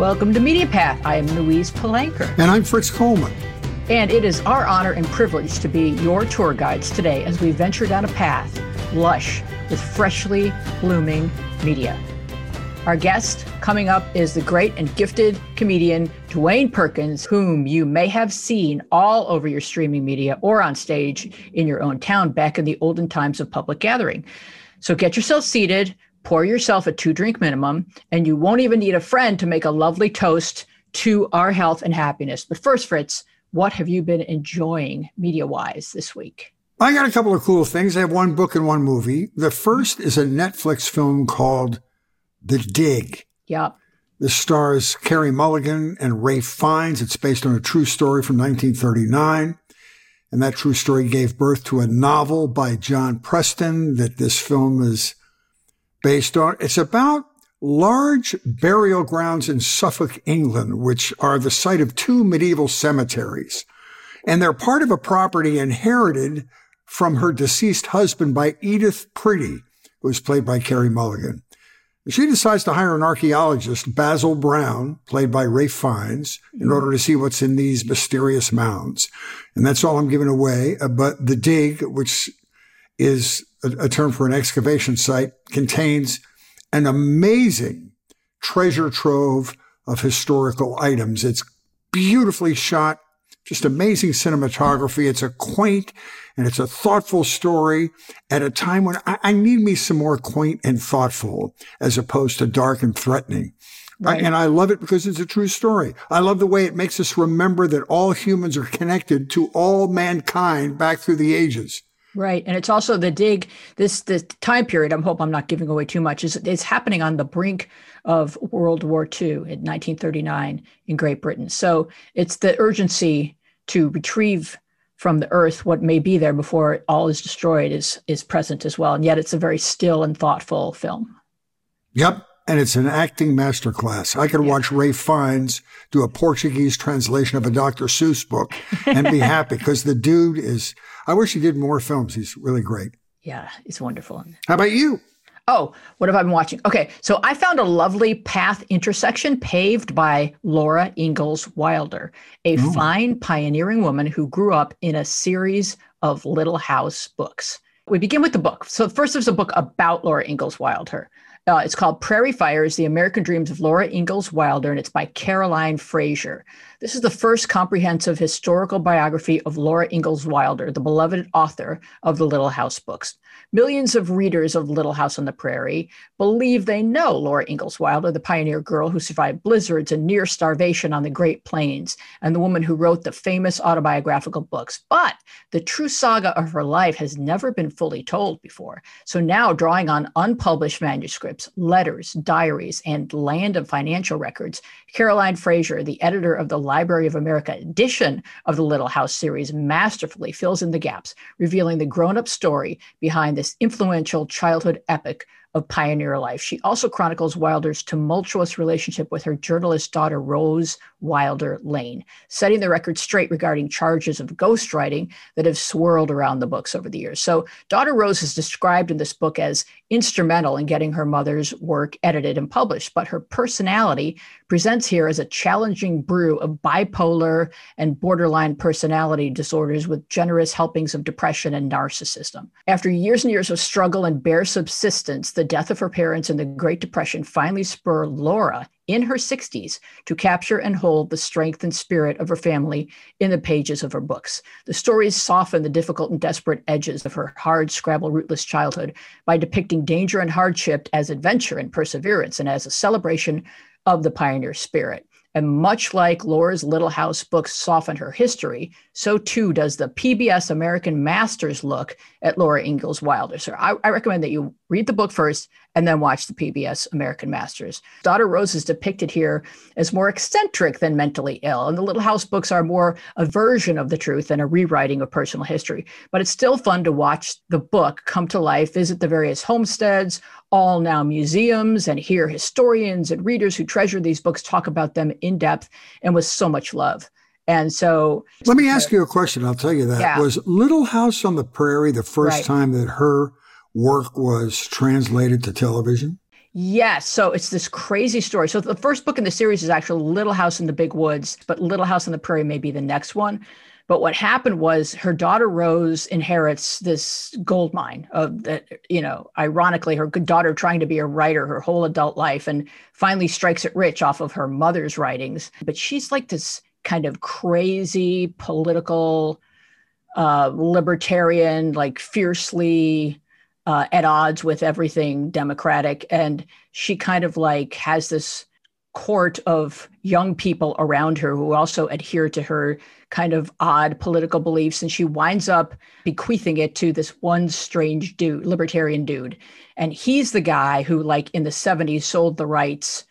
Welcome to Media Path. I am Louise Palanker. And I'm Fritz Coleman. And it is our honor and privilege to be your tour guides today as we venture down a path lush with freshly blooming media. Our guest coming up is the great and gifted comedian Dwayne Perkins, whom you may have seen all over your streaming media or on stage in your own town back in the olden times of public gathering. So get yourself seated, pour yourself a two drink minimum, and you won't even need a friend to make a lovely toast to our health and happiness. But first, Fritz, what have you been enjoying media wise this week? I got a couple of cool things. I have one book and one movie. The first is a Netflix film called The Dig. Yep. This stars Carey Mulligan and Ralph Fiennes. It's based on a true story from 1939. And that true story gave birth to a novel by John Preston that this film is based on. It's about large burial grounds in Suffolk, England, which are the site of two medieval cemeteries. And they're part of a property inherited from her deceased husband by Edith Pretty, who was played by Carey Mulligan. She decides to hire an archaeologist, Basil Brown, played by Ralph Fiennes, in order to see what's in these mysterious mounds. And that's all I'm giving away. Uh, but the dig, which is a, a term for an excavation site, contains an amazing treasure trove of historical items. It's beautifully shot, just amazing cinematography. It's a quaint and it's a thoughtful story at a time when I, I need me some more quaint and thoughtful as opposed to dark and threatening. Right. And I love it because it's a true story. I love the way it makes us remember that all humans are connected to all mankind back through the ages. Right, and it's also the dig. This the time period. I'm hope I'm not giving away too much. Is it's happening on the brink of World War II in 1939 in Great Britain. So it's the urgency to retrieve from the earth what may be there before all is destroyed is is present as well. And yet it's a very still and thoughtful film. Yep, and it's an acting masterclass. I could yeah. watch Ralph Fiennes do a Portuguese translation of a Dr. Seuss book and be happy because the dude is. I wish he did more films. He's really great. Yeah, he's wonderful. How about you? Oh, what have I been watching? Okay, so I found a lovely path intersection paved by Laura Ingalls Wilder, a oh. fine pioneering woman who grew up in a series of Little House books. We begin with the book. So first, there's a book about Laura Ingalls Wilder. Uh, it's called Prairie Fires The American Dreams of Laura Ingalls Wilder, and it's by Caroline Fraser. This is the first comprehensive historical biography of Laura Ingalls Wilder, the beloved author of the Little House books. Millions of readers of Little House on the Prairie believe they know Laura Ingalls Wilder, the pioneer girl who survived blizzards and near starvation on the Great Plains, and the woman who wrote the famous autobiographical books. But the true saga of her life has never been fully told before. So now, drawing on unpublished manuscripts, letters, diaries, and land of financial records, Caroline Fraser, the editor of the Library of America edition of the Little House series, masterfully fills in the gaps, revealing the grown up story behind this influential childhood epic of pioneer life. She also chronicles Wilder's tumultuous relationship with her journalist daughter, Rose Wilder Lane, setting the record straight regarding charges of ghostwriting that have swirled around the books over the years. So, daughter Rose is described in this book as instrumental in getting her mother's work edited and published, but her personality presents here as a challenging brew of bipolar and borderline personality disorders with generous helpings of depression and narcissism. After years and years of struggle and bare subsistence, the death of her parents and the Great Depression finally spur Laura in her 60s to capture and hold the strength and spirit of her family in the pages of her books. The stories soften the difficult and desperate edges of her hard, scrabble, rootless childhood by depicting danger and hardship as adventure and perseverance and as a celebration of the pioneer spirit. And much like Laura's Little House books soften her history, so too does the PBS American Masters look at Laura Ingalls Wilder. So I, I, recommend that you read the book first and then watch the PBS American Masters. Daughter Rose is depicted here as more eccentric than mentally ill, and the Little House books are more a version of the truth than a rewriting of personal history. But it's still fun to watch the book come to life, visit the various homesteads, all now museums, and hear historians and readers who treasure these books talk about them in depth and with so much love. And so, let me ask you a question. I'll tell you that. Yeah. Was Little House on the Prairie the first right. time that her work was translated to television? Yes. So it's this crazy story. So the first book in the series is actually Little House in the Big Woods, but Little House on the Prairie may be the next one. But what happened was her daughter Rose inherits this gold mine of that, you know, ironically, her good daughter trying to be a writer her whole adult life and finally strikes it rich off of her mother's writings. But she's like this kind of crazy political, uh, libertarian, like fiercely uh, at odds with everything democratic. And she kind of like has this court of young people around her who also adhere to her kind of odd political beliefs and she winds up bequeathing it to this one strange dude libertarian dude and he's the guy who like in the 70s sold the rights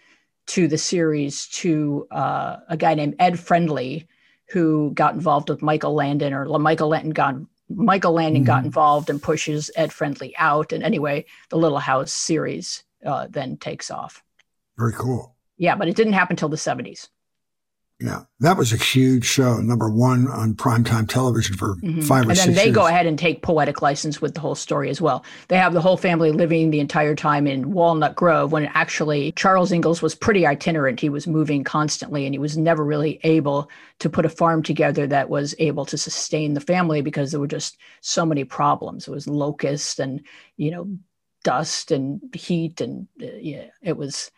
to the series to uh, a guy named ed friendly who got involved with michael landon or michael landon got michael landon mm-hmm. got involved and pushes ed friendly out and anyway the little house series uh, then takes off very cool yeah, but it didn't happen until the 70s. Yeah, that was a huge show, number one on primetime television for mm-hmm. five or six. And then they years. go ahead and take poetic license with the whole story as well. They have the whole family living the entire time in Walnut Grove when actually Charles Ingalls was pretty itinerant. He was moving constantly and he was never really able to put a farm together that was able to sustain the family because there were just so many problems. It was locust and, you know, dust and heat and uh, yeah, it was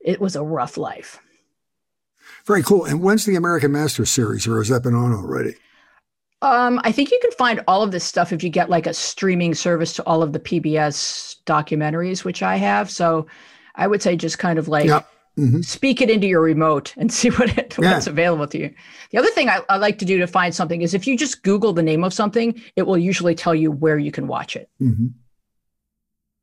it was a rough life. Very cool. And when's the American Master series, or has that been on already? Um, I think you can find all of this stuff if you get like a streaming service to all of the PBS documentaries, which I have. So I would say just kind of like yep. mm-hmm. speak it into your remote and see what it, yeah. what's available to you. The other thing I, I, like to do to find something is if you just Google the name of something, it will usually tell you where you can watch it. Mm-hmm.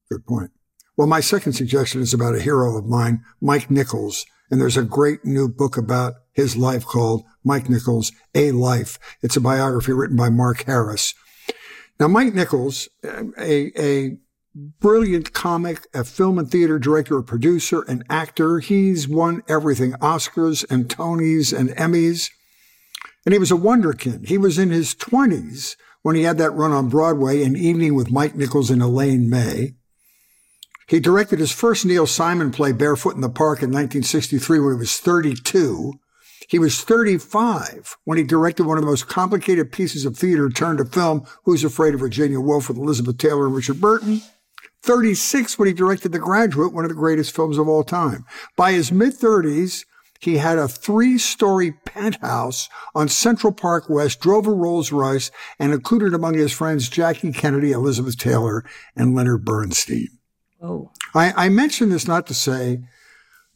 Good point. Well, my second suggestion is about a hero of mine, Mike Nichols. And there's a great new book about his life called Mike Nichols, A Life. It's a biography written by Mark Harris. Now, Mike Nichols, a, a brilliant comic, a film and theater director, a producer, an actor. He's won everything, Oscars and Tonys and Emmys. And he was a wunderkind. He was in his twenties when he had that run on Broadway, An Evening with Mike Nichols and Elaine May. He directed his first Neil Simon play, Barefoot in the Park, in 1963 when he was 32. He was 35 when he directed one of the most complicated pieces of theater turned to film, Who's Afraid of Virginia Woolf with Elizabeth Taylor and Richard Burton. 36 when he directed The Graduate, one of the greatest films of all time. By his mid 30s, he had a three story penthouse on Central Park West, drove a Rolls Royce, and included among his friends Jackie Kennedy, Elizabeth Taylor, and Leonard Bernstein. Oh. I, I mention this not to say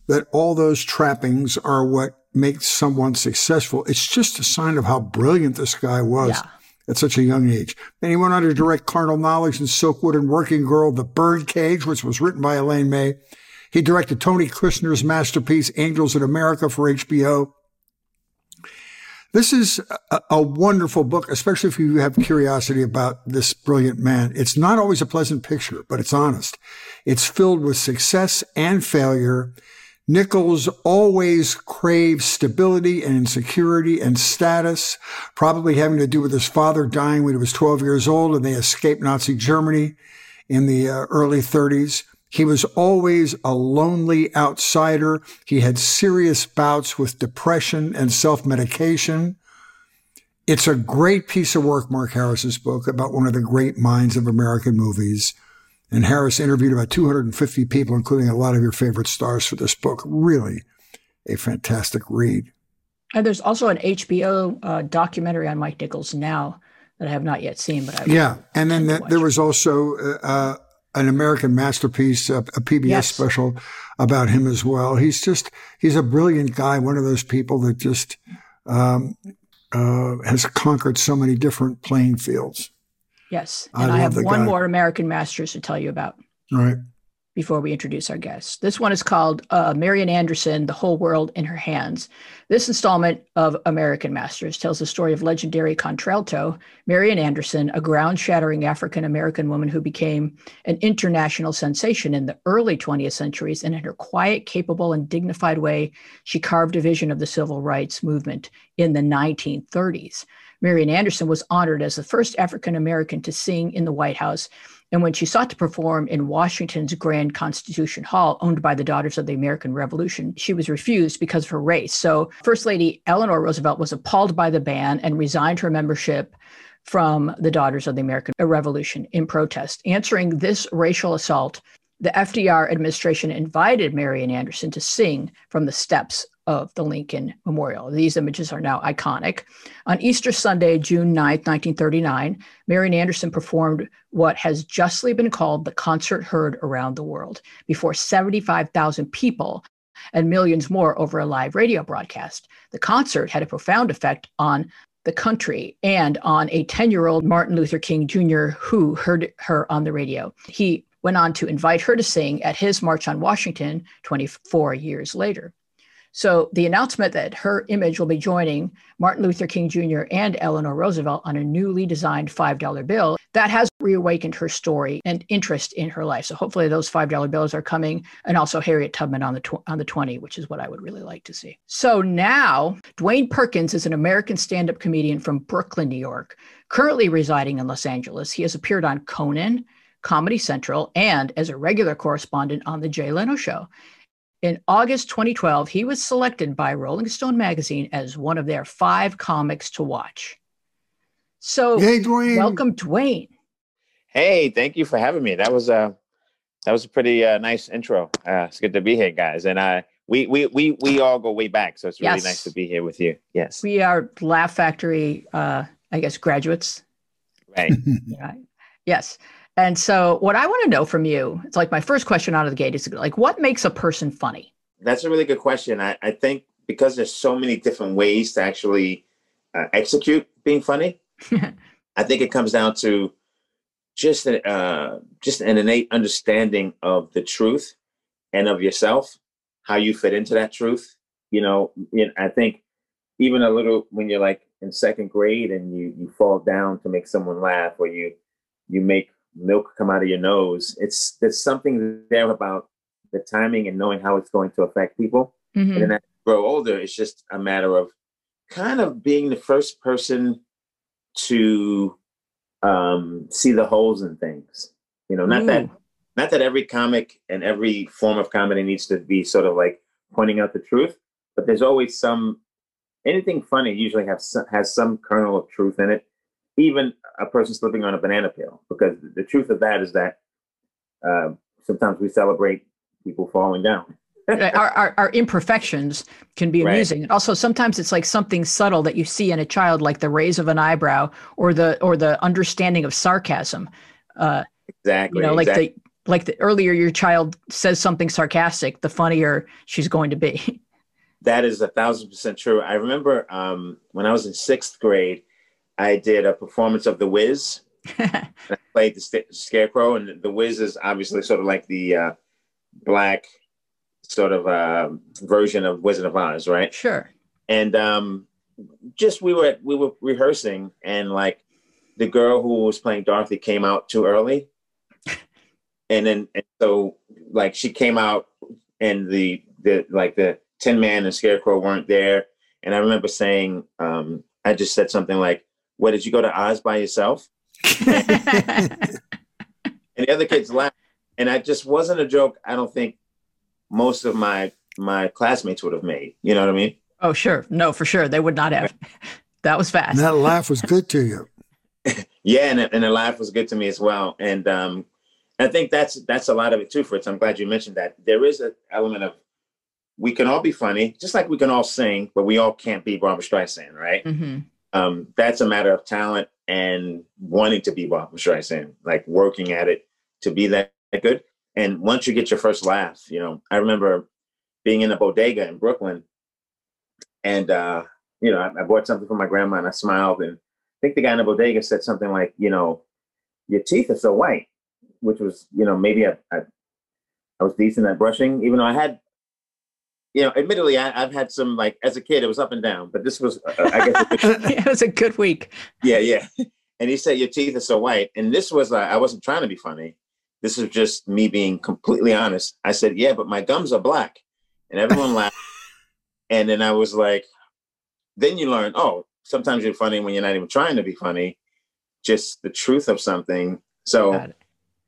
that all those trappings are what makes someone successful. It's just a sign of how brilliant this guy was yeah. at such a young age. Then he went on to direct Carnal Knowledge and Silkwood and Working Girl, The Birdcage, which was written by Elaine May. He directed Tony Kushner's masterpiece, Angels in America for HBO. This is a, a, wonderful book, especially if you have curiosity about this brilliant man. It's not always a pleasant picture, but it's honest. It's filled with success and failure. Nichols always craves stability and insecurity and status, probably having to do with his father dying when he was 12 years old and they escaped Nazi Germany in the uh, early 30s. He was always a lonely outsider. He had serious bouts with depression and self-medication. It's a great piece of work, Mark Harris's book, about one of the great minds of American movies. And Harris interviewed about 250 people, including a lot of your favorite stars for this book. Really a fantastic read. And there's also an HBO uh, documentary on Mike Nichols now that I have not yet seen, but I yeah. And then the, there was also uh, an American masterpiece, a, a PBS yes. special about him as well. He's just, he's a brilliant guy. One of those people that just, um, uh, has conquered so many different playing fields. Yes. And I, I have one guy. more American Masters to tell you about. All right before we introduce our guests. This one is called uh, Marian Anderson, The Whole World in Her Hands. This installment of American Masters tells the story of legendary contralto Marian Anderson, a ground shattering African American woman who became an international sensation in the early 20th centuries. And in her quiet, capable, and dignified way, she carved a vision of the civil rights movement in the 1930s. Marian Anderson was honored as the first African American to sing in the White House And when she sought to perform in Washington's Grand Constitution Hall, owned by the Daughters of the American Revolution, she was refused because of her race. So, First Lady Eleanor Roosevelt was appalled by the ban and resigned her membership from the Daughters of the American Revolution in protest. Answering this racial assault, the FDR administration invited Marian Anderson to sing from the steps of the Lincoln Memorial. These images are now iconic. On Easter Sunday, June 9, 1939, Marian Anderson performed what has justly been called the concert heard around the world before 75,000 people and millions more over a live radio broadcast. The concert had a profound effect on the country and on a 10 year old Martin Luther King Jr. who heard her on the radio. He went on to invite her to sing at his March on Washington 24 years later. So the announcement that her image will be joining Martin Luther King Jr. and Eleanor Roosevelt on a newly designed $5 bill, that has reawakened her story and interest in her life. So hopefully those $5 bills are coming and also Harriet Tubman on the tw- on the 20, which is what I would really like to see. So now Dwayne Perkins is an American stand-up comedian from Brooklyn, New York, currently residing in Los Angeles. He has appeared on Conan, Comedy Central, and as a regular correspondent on The Jay Leno Show. In August 2012, he was selected by Rolling Stone magazine as one of their five comics to watch. So, hey, Dwayne. welcome, Dwayne. Hey, thank you for having me. That was a that was a pretty uh, nice intro. Uh, it's good to be here, guys. And I we we we we all go way back, so it's really Yes. nice to be here with you. Yes, We are Laugh Factory, uh, I guess, graduates. right. Yeah. Yes. And so, what I want to know from you, it's like my first question out of the gate is like, what makes a person funny? That's a really good question. I, I think because there's so many different ways to actually uh, execute being funny, I think it comes down to just a, uh, just an innate understanding of the truth and of yourself, how you fit into that truth. You know, you know, I think even a little when you're like in second grade and you you fall down to make someone laugh, or you you make milk come out of your nose. It's there's something there about the timing and knowing how it's going to affect people. Mhm. And then as you grow older, it's just a matter of kind of being the first person to um, see the holes in things. You know, not that not that every comic and every form of comedy needs to be sort of like pointing out the truth, but there's always some anything funny usually has some, has some kernel of truth in it. Even a person slipping on a banana peel, because the truth of that is that uh, sometimes we celebrate people falling down. our, our, our imperfections can be Right. amusing. And also sometimes it's like something subtle that you see in a child, like the raise of an eyebrow or the or the understanding of sarcasm. Uh, Exactly. you know, like exactly. the like the earlier your child says something sarcastic, the funnier she's going to be. That is a thousand percent true. I remember um, when I was in sixth grade, I did a performance of The Wiz. I played the st- Scarecrow, and The Wiz is obviously sort of like the uh, black sort of uh, version of Wizard of Oz, right? sure. And um, just we were we were rehearsing, and like the girl who was playing Dorothy came out too early, and then and so like she came out, and the the like the Tin Man and Scarecrow weren't there, and I remember saying, um, I just said something like, "What did you go to Oz by yourself?" and the other kids laughed, and that just wasn't a joke. I don't think most of my my classmates would have made. You know what I mean? oh, sure. No, for sure. They would not have. That was fast. And that laugh was good to you. Yeah, and and the laugh was good to me as well. And um, I think that's that's a lot of it too, Fritz. I'm glad you mentioned that. There is an element of we can all be funny, just like we can all sing, but we all can't be Barbra Streisand, right? hmm Um, that's a matter of talent and wanting to be Barbra Streisand, like working at it to be that good. And once you get your first laugh, you know, I remember being in a bodega in Brooklyn, and uh, you know, I, I bought something for my grandma, and I smiled, and I think the guy in the bodega said something like, you know, your teeth are so white, which was, you know, maybe I, I, I was decent at brushing, even though I had, you know, admittedly, I, I've had some like as a kid, it was up and down, but this was, uh, I guess, it was a good week. yeah, yeah. And he said, Your teeth are so white. And this was, uh, I wasn't trying to be funny. This is just me being completely honest. I said, Yeah, but my gums are black. And everyone laughed. And then I was like, Then you learn, oh, sometimes you're funny when you're not even trying to be funny, just the truth of something. So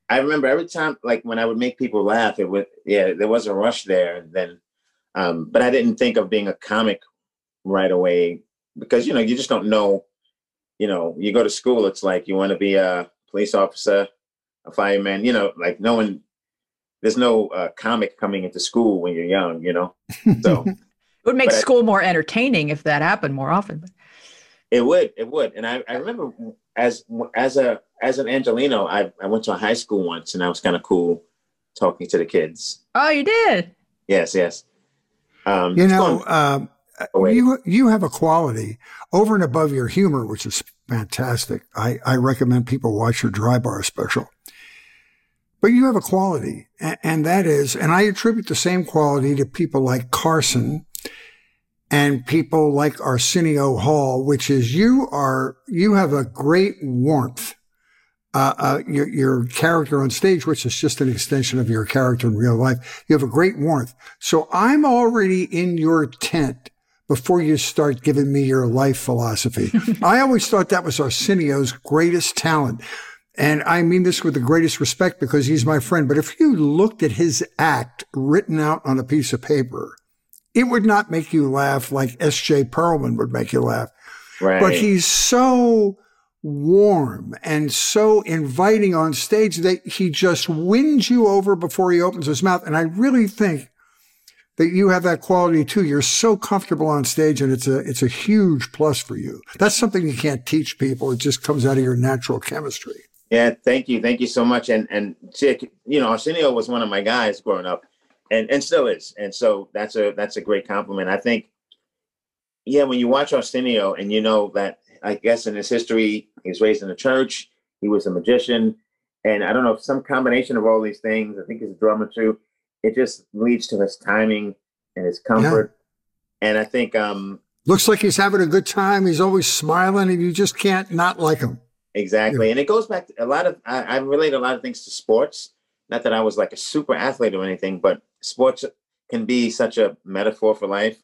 I remember every time, like when I would make people laugh, it would, yeah, there was a rush there. And then, um, but I didn't think of being a comic right away because, you know, you just don't know, you know, you go to school, it's like you want to be a police officer, a fireman, you know, like no one, there's no uh, comic coming into school when you're young, you know? So it would make school I, more entertaining if that happened more often. But. It would, it would. And I, I remember as, as a, as an Angeleno, I, I went to a high school once and that was kind of cool talking to the kids. Oh, you did? Yes, yes. Um, you know, um, you you have a quality over and above your humor, which is fantastic. I, I recommend people watch your dry bar special. But you have a quality, and, and that is, and I attribute the same quality to people like Carson and people like Arsenio Hall, which is you are, you have a great warmth. Uh, uh, your, your character on stage, which is just an extension of your character in real life. You have a great warmth. So I'm already in your tent before you start giving me your life philosophy. I always thought that was Arsenio's greatest talent. And I mean this with the greatest respect because he's my friend. But if you looked at his act written out on a piece of paper, it would not make you laugh like S.J. Perelman would make you laugh. Right. But he's so warm and so inviting on stage that he just wins you over before he opens his mouth. And I really think that you have that quality too. You're so comfortable on stage and it's a, it's a huge plus for you. That's something you can't teach people. It just comes out of your natural chemistry. Yeah. Thank you. Thank you so much. And, and you know, Arsenio was one of my guys growing up and, and still is. And so that's a, that's a great compliment. I think, yeah, when you watch Arsenio and you know that, I guess in his history, he was raised in the church, he was a magician. And I don't know if some combination of all these things, I think he's a drummer too it just leads to his timing and his comfort. Yeah. And I think um looks like he's having a good time. He's always smiling, and you just can't not like him. Exactly, yeah. and it goes back to a lot of I, I relate a lot of things to sports. Not that I was like a super athlete or anything, but sports can be such a metaphor for life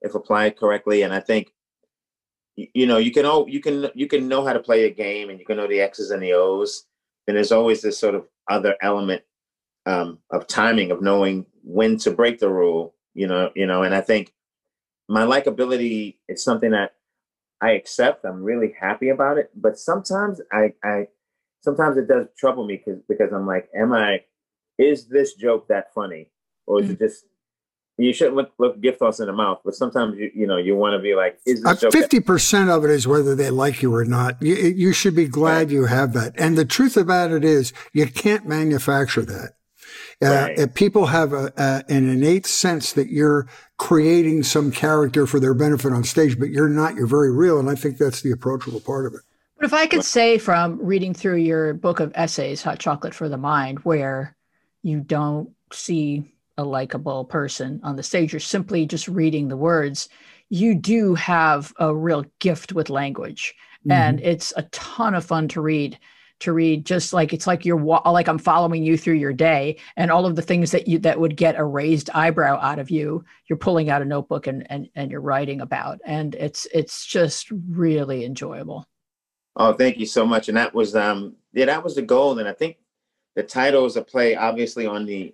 if applied correctly. And I think you know you can all you can you can know how to play a game and you can know the x's and the o's. And there's always this sort of other element um, of timing of knowing when to break the rule you know you know and i think my likability is something that i accept. I'm really happy about it. But sometimes i i sometimes it does trouble me because because i'm like am i is this joke that funny? Or is mm-hmm. it just you shouldn't look, look gift horse in the mouth, but sometimes you you know you want to be like, is uh, fifty percent of it is whether they like you or not. You, you should be glad you have that. And the truth about it is, you can't manufacture that. Uh, right. people have a, a, an innate sense that you're creating some character for their benefit on stage, but you're not. You're very real, and I think that's the approachable part of it. But if I could say from reading through your book of essays, Hot Chocolate for the Mind, where you don't see a likable person on the stage, you're simply just reading the words, you do have a real gift with language. Mm-hmm. And it's a ton of fun to read to read just like it's like you're like i'm following you through your day and all of the things that you that would get a raised eyebrow out of you you're pulling out a notebook and and, and you're writing about and it's it's just really enjoyable oh thank you so much and that was um yeah that was the goal and i think the title is a play obviously on the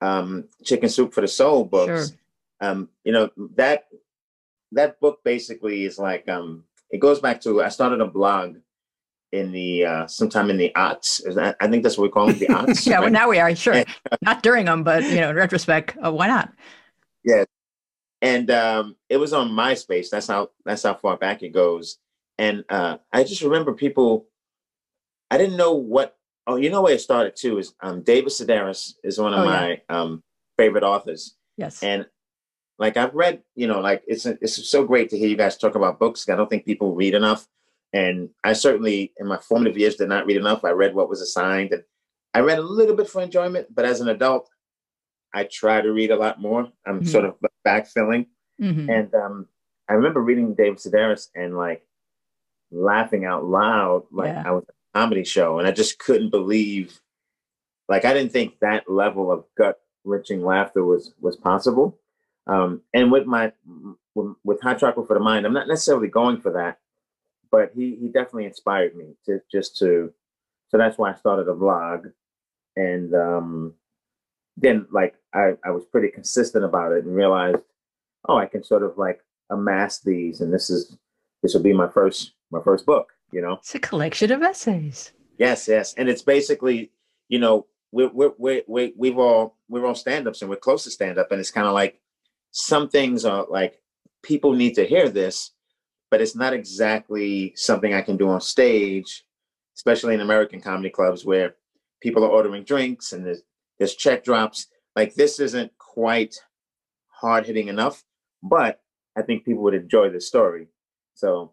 um chicken soup for the soul books sure. um you know that that book basically is like um it goes back to i started a blog in the uh, sometime in the aughts. I think that's what we call them, the aughts. yeah, right? well, now we are sure not during them, but you know, in retrospect, uh, why not? Yeah, and um, it was on MySpace. That's how that's how far back it goes. And uh, I just remember people. I didn't know what. Oh, you know where it started too is um, David Sedaris is one of oh, my yeah. um, favorite authors. Yes, and like I've read, you know, like it's it's so great to hear you guys talk about books. I don't think people read enough. And I certainly, in my formative years, did not read enough. I read what was assigned, and I read a little bit for enjoyment. But as an adult, I try to read a lot more. I'm mm-hmm. sort of backfilling. Mm-hmm. And um, I remember reading David Sedaris and like laughing out loud, like yeah. I was a comedy show, and I just couldn't believe. Like I didn't think that level of gut wrenching laughter was was possible. Um, and with my with, hot chocolate for the mind, I'm not necessarily going for that but he he definitely inspired me to just to so that's why I started a vlog and um, then like I, I was pretty consistent about it and realized, oh, I can sort of like amass these, and this is this will be my first my first book. You know, it's a collection of essays. Yes, yes, and it's basically, you know, we're we're we we we've all we're all stand-ups and we're close to stand-up, and it's kind of like some things are like people need to hear this, but it's not exactly something I can do on stage, especially in American comedy clubs where people are ordering drinks and there's there's check drops. Like this isn't quite hard hitting enough, but I think people would enjoy the story. So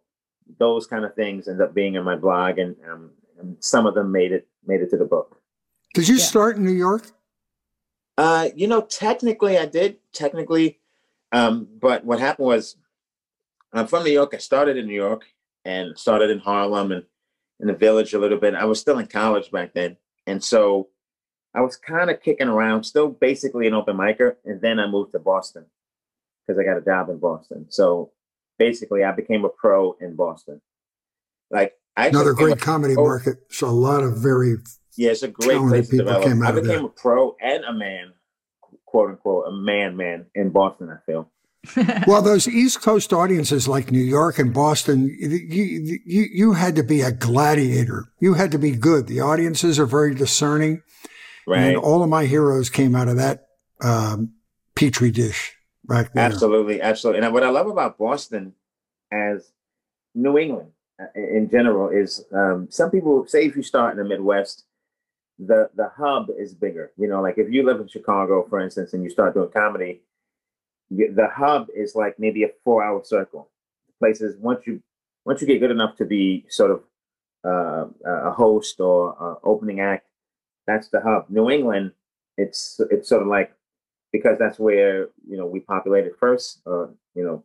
those kind of things end up being in my blog, and, um, and some of them made it made it to the book. Did you yeah. start in New York? Uh, you know, technically I did. Technically, um, but what happened was, I'm from New York. I started in New York and started in Harlem and in the village a little bit. I was still in college back then, and so I was kind of kicking around, still basically an open micer. And then I moved to Boston because I got a job in Boston. So basically, I became a pro in Boston. Like I another great comedy pro. market. So a lot of very yeah, it's a great place to develop. I became a pro and a man, quote unquote, a man man in Boston. I feel. well, those East Coast audiences like New York and Boston, you, you, you had to be a gladiator. You had to be good. The audiences are very discerning. Right. And all of my heroes came out of that um, petri dish right there. Absolutely. Absolutely. And what I love about Boston as New England uh, in general is um, some people say if you start in the Midwest, the the hub is bigger. You know, like if you live in Chicago, for instance, and you start doing comedy, the hub is like maybe a four hour circle. Places once you once you get good enough to be sort of uh, a host or uh, opening act, that's the hub. New England, it's it's sort of like because that's where you know we populated first. Uh, you know,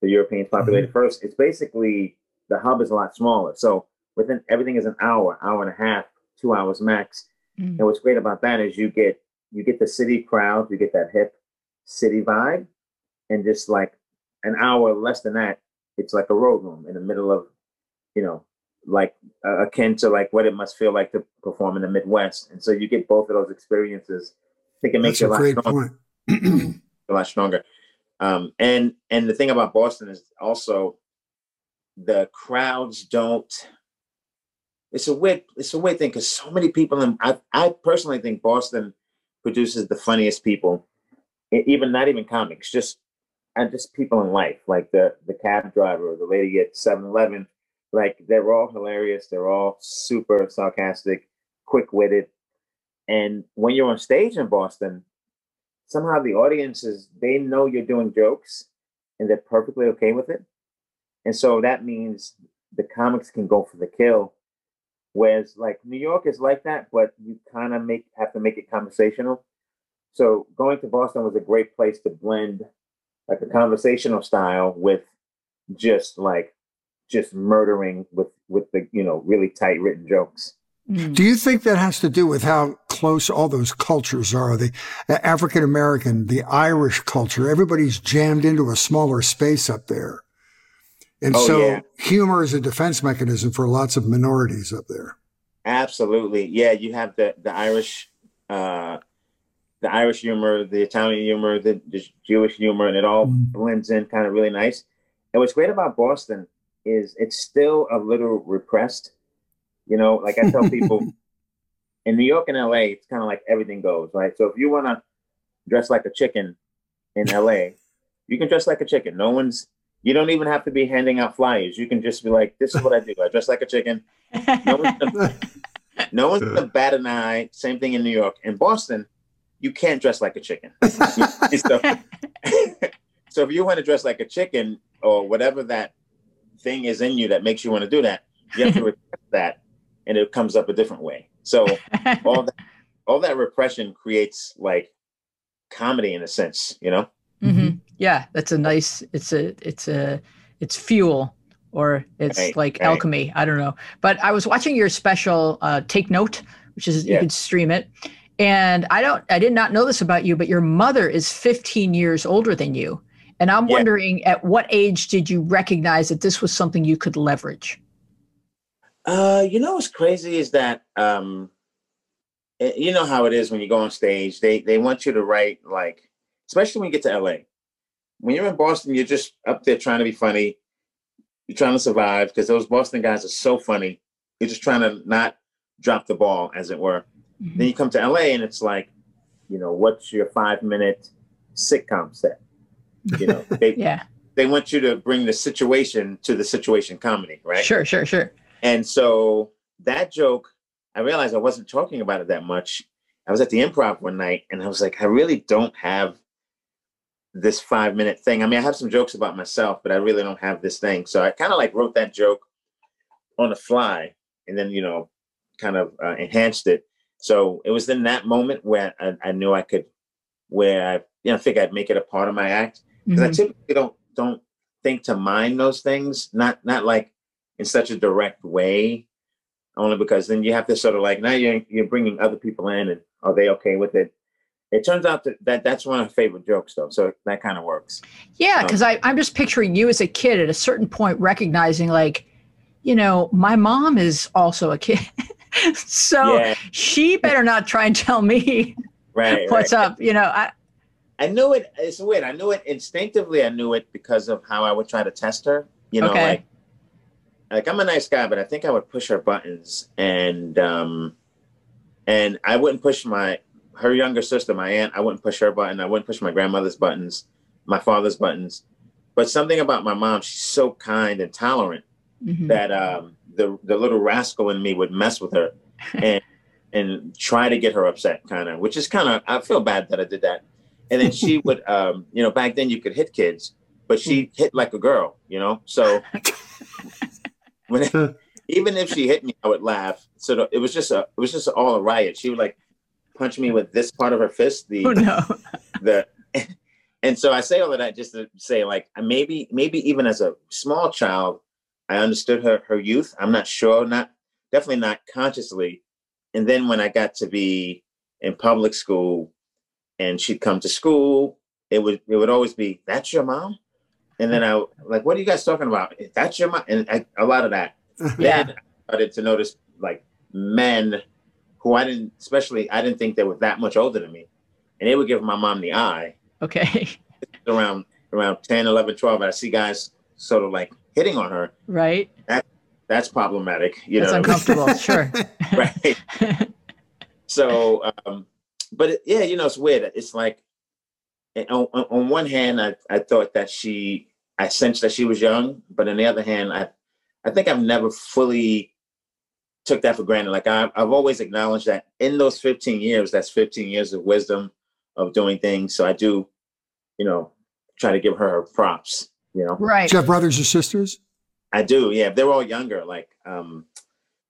the Europeans populated mm-hmm. first. It's basically the hub is a lot smaller. So within everything is an hour, hour and a half, two hours max. Mm-hmm. And what's great about that is you get you get the city crowd, you get that hip city vibe, and just like an hour less than that, it's like a road room in the middle of, you know, like uh, akin to like what it must feel like to perform in the Midwest. And so you get both of those experiences. I think it makes That's you a, a lot stronger. a lot stronger. Um, and and the thing about Boston is also the crowds don't. It's a weird it's a weird thing because so many people and I I personally think Boston produces the funniest people, even not even comics, just and just people in life, like the the cab driver or the lady at 7-Eleven like they're all hilarious. They're all super sarcastic, quick witted. And when you're on stage in Boston, somehow the audiences they know you're doing jokes and they're perfectly okay with it. And so that means the comics can go for the kill. Whereas like New York is like that, but you kind of make have to make it conversational. So going to Boston was a great place to blend like a conversational style with just like just murdering with with the you know really tight written jokes. Mm. Do you think that has to do with how close all those cultures are? The African American, the Irish culture, everybody's jammed into a smaller space up there. And oh, so yeah. humor is a defense mechanism for lots of minorities up there. Absolutely. Yeah, you have the the Irish uh the Irish humor, the Italian humor, the, the Jewish humor, and it all mm. blends in kind of really nice. And what's great about Boston is it's still a little repressed. You know, like I tell people in New York and LA, it's kind of like everything goes, right? So if you want to dress like a chicken in LA, you can dress like a chicken. No one's, you don't even have to be handing out flyers. You can just be like, this is what I do. I dress like a chicken. No one's gonna, no one's gonna bat an eye. Same thing in New York. In Boston, you can't dress like a chicken. so, so if you want to dress like a chicken or whatever that thing is in you that makes you want to do that, you have to repress that, and it comes up a different way. So all that all that repression creates like comedy in a sense, you know. Mm-hmm. Yeah, that's a nice. It's a it's a it's fuel or it's right, like right. alchemy. I don't know. But I was watching your special uh, Take Note, which is yeah. you can stream it. And I don't I did not know this about you, but your mother is 15 years older than you. And I'm yeah. wondering at what age did you recognize that this was something you could leverage? Uh, you know what's crazy is that um, eh, you know how it is when you go on stage. They they want you to write like, especially when you get to LA. When you're in Boston, you're just up there trying to be funny. You're trying to survive because those Boston guys are so funny. You're just trying to not drop the ball, as it were. Mm-hmm. Then you come to LA and it's like, you know, what's your five minute sitcom set? You know, they, yeah. They want you to bring the situation to the situation comedy, right? Sure, sure, sure. And so that joke, I realized I wasn't talking about it that much. I was at the improv one night and I was like, I really don't have this five minute thing. I mean, I have some jokes about myself, but I really don't have this thing. So I kind of like wrote that joke on the fly and then, you know, kind of uh, enhanced it. So it was in that moment where I, I, knew I could, where I, you know, think I'd make it a part of my act because mm-hmm. I typically don't don't think to mind those things, not not like in such a direct way, only because then you have to sort of like now you're you're bringing other people in and are they okay with it? It turns out that, that that's one of my favorite jokes though, so that kind of works. Yeah, because um, I'm just picturing you as a kid at a certain point recognizing like, you know, my mom is also a kid. so yeah. she better not try and tell me right, what's right. up. You know, I I knew it. It's weird. I knew it instinctively. I knew it because of how I would try to test her. You know, okay. like like I'm a nice guy, but I think I would push her buttons, and um, and I wouldn't push my her younger sister, my aunt. I wouldn't push her button. I wouldn't push my grandmother's buttons, my father's buttons. But something about my mom, she's so kind and tolerant mm-hmm. that um, the the little rascal in me would mess with her and and try to get her upset, kind of. Which is kind of I feel bad that I did that. And then she would, um, you know, back then you could hit kids, but she hit like a girl, you know. So when even if she hit me, I would laugh. So it was just a it was just all a riot. She would like punch me with this part of her fist, the oh, no. the and so I say all of that just to say like maybe maybe even as a small child, I understood her her youth. I'm not sure, not definitely not consciously. And then when I got to be in public school and she'd come to school, it would it would always be, That's your mom? And then I like, what are you guys talking about? That's your mom, and I, a lot of that. yeah, then I started to notice like men who I didn't, especially I didn't think they were that much older than me, and they would give my mom the eye. Okay. around around 10, 11, 12, I see guys sort of like hitting on her. Right. That that's problematic. You that's know, uncomfortable. sure. right. so, um, but it, yeah, you know, it's weird. It's like on, on one hand, I, I thought that she, I sensed that she was young, but on the other hand, I, I think I've never fully took that for granted. Like I, I've always acknowledged that in those 15 years, that's 15 years of wisdom of doing things. So I do, you know, try to give her her props. You know, right? Do you have brothers or sisters? I do. Yeah, they're all younger. Like, um,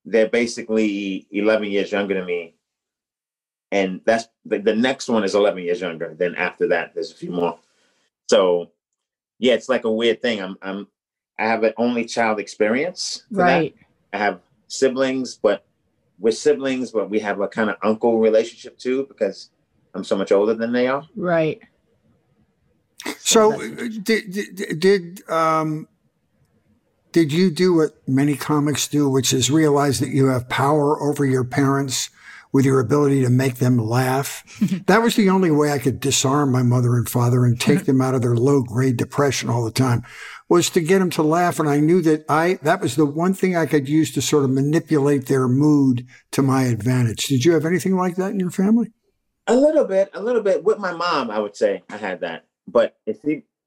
they're basically 11 years younger than me and that's the, the next one is 11 years younger. Then after that, there's a few more. So yeah, it's like a weird thing. I'm I'm I have an only child experience. Right. That. I have siblings, but we're siblings, but we have a kind of uncle relationship too because I'm so much older than they are. Right. So, did did, did um did you do what many comics do, which is realize that you have power over your parents with your ability to make them laugh. that was the only way I could disarm my mother and father and take them out of their low grade depression all the time was to get them to laugh. And I knew that I, that was the one thing I could use to sort of manipulate their mood to my advantage. Did you have anything like that in your family? A little bit, a little bit with my mom, I would say I had that, but it's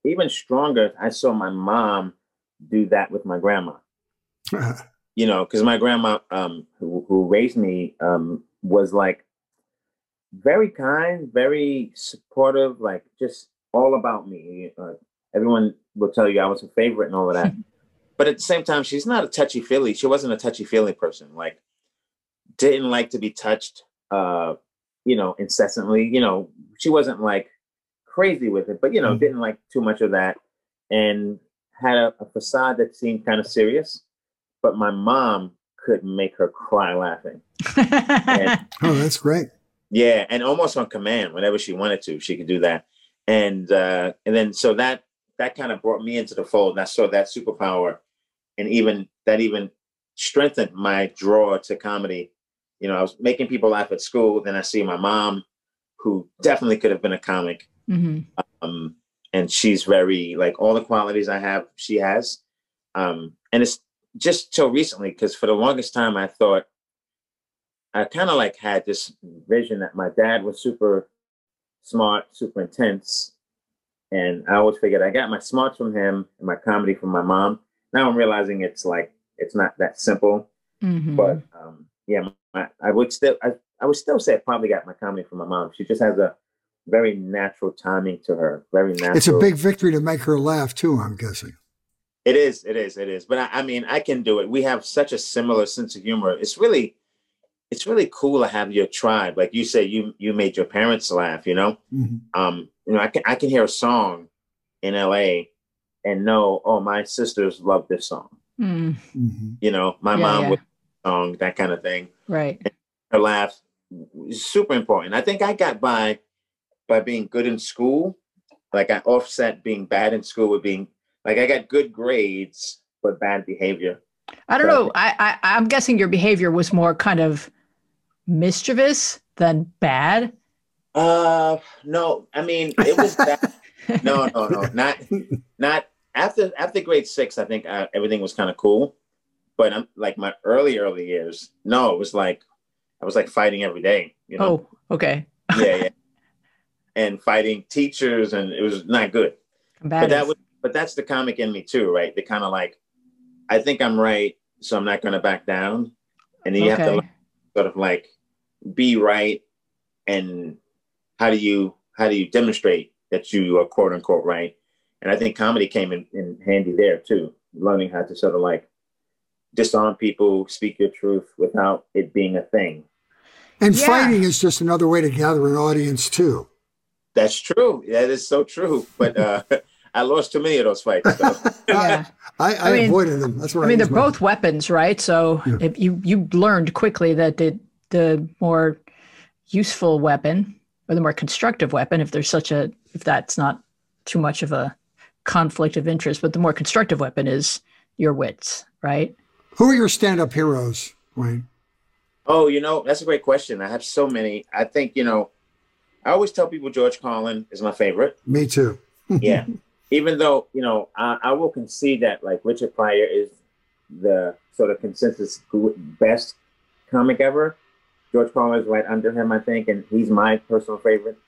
even stronger. I saw my mom do that with my grandma. you know, because my grandma, um, who, who raised me, um, was like very kind, very supportive, like just all about me. Uh, everyone will tell you I was her favorite and all of that. but at the same time, she's not a touchy feely. She wasn't a touchy feely person. Like, didn't like to be touched, uh, you know, incessantly. You know, she wasn't like crazy with it, but you know, mm-hmm. didn't like too much of that, and had a, a facade that seemed kind of serious. But my mom could make her cry laughing. and, oh, that's great. Yeah, and almost on command, whenever she wanted to, she could do that. And uh, and then so that that kind of brought me into the fold, and I saw that superpower, and even that even strengthened my draw to comedy You know, I was making people laugh at school. Then I see my mom, who definitely could have been a comic. hmm Um, and she's very like all the qualities I have, she has. Um, and it's just till recently because for the longest time I thought I kind of like had this vision that my dad was super smart, super intense, and I always figured I got my smarts from him and my comedy from my mom. Now I'm realizing it's like it's not that simple, hmm but um, yeah, my, I would still I, I would still say I probably got my comedy from my mom. She just has a very natural timing to her, very natural. It's a big victory to make her laugh too. I'm guessing. It is, it is, it is. But I, I mean, I can do it. We have such a similar sense of humor. It's really, it's really cool to have your tribe. Like you say, you you made your parents laugh. You know, Mhm. um, you know, I can I can hear a song in L.A. and know, oh, my sisters love this song. Mm, Mhm. You know, my Yeah, mom yeah. would song that kind of thing. right. Her laugh is super important. I think I got by by being good in school. Like I offset being bad in school with being like I got good grades but bad behavior. I don't But- know. I, I I'm guessing your behavior was more kind of mischievous than bad. Uh, no. I mean, it was bad. no, no, no, not not after after grade six. I think uh, everything was kind of cool, but I'm like my early early years. No, it was like I was like fighting every day. You know, Oh, okay. yeah, yeah, and fighting teachers, and it was not good. But that was, but that's the comic in me too, right? The kind of like, I think I'm right, so I'm not going to back down, and then you have to like, sort of like be right, and how do you how do you demonstrate that you are quote unquote right? And I think comedy came in, in handy there too, learning how to sort of like disarm people, speak your truth without it being a thing. And Yeah. fighting is just another way to gather an audience too. That's true. That is so true. But uh, I lost too many of those fights. So. Yeah. I, I, I mean- avoided them. That's what I I, mean, they're use my- both weapons, right? So Yeah. if you you learned quickly that the the more useful weapon or the more constructive weapon, if there's such a if that's not too much of a conflict of interest, but the more constructive weapon is your wits, right? Who are your stand-up heroes, Dwayne? Oh, you know, that's a great question. I have so many. I think, you know, I always tell people George Carlin is my favorite. Me too. Yeah. Even though, you know, I, I will concede that like Richard Pryor is the sort of consensus best comic ever. George Carlin is right under him, I think, and he's my personal favorite.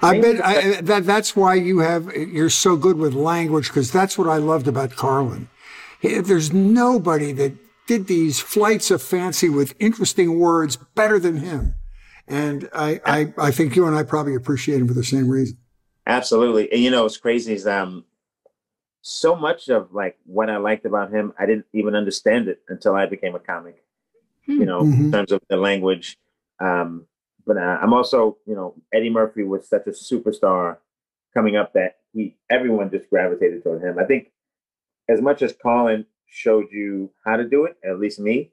I bet I, that that's why you have you're so good with language because that's what I loved about Carlin. There's nobody that did these flights of fancy with interesting words better than him, and I I, I think you and I probably appreciate him for the same reason. Absolutely. And you know, what's crazy is um so much of like what I liked about him, I didn't even understand it until I became a comic. Hmm. you know, in terms of the language. Um, but uh, I'm also, you know, Eddie Murphy was such a superstar coming up that he everyone just gravitated toward him. I think as much as Carlin showed you how to do it, at least me,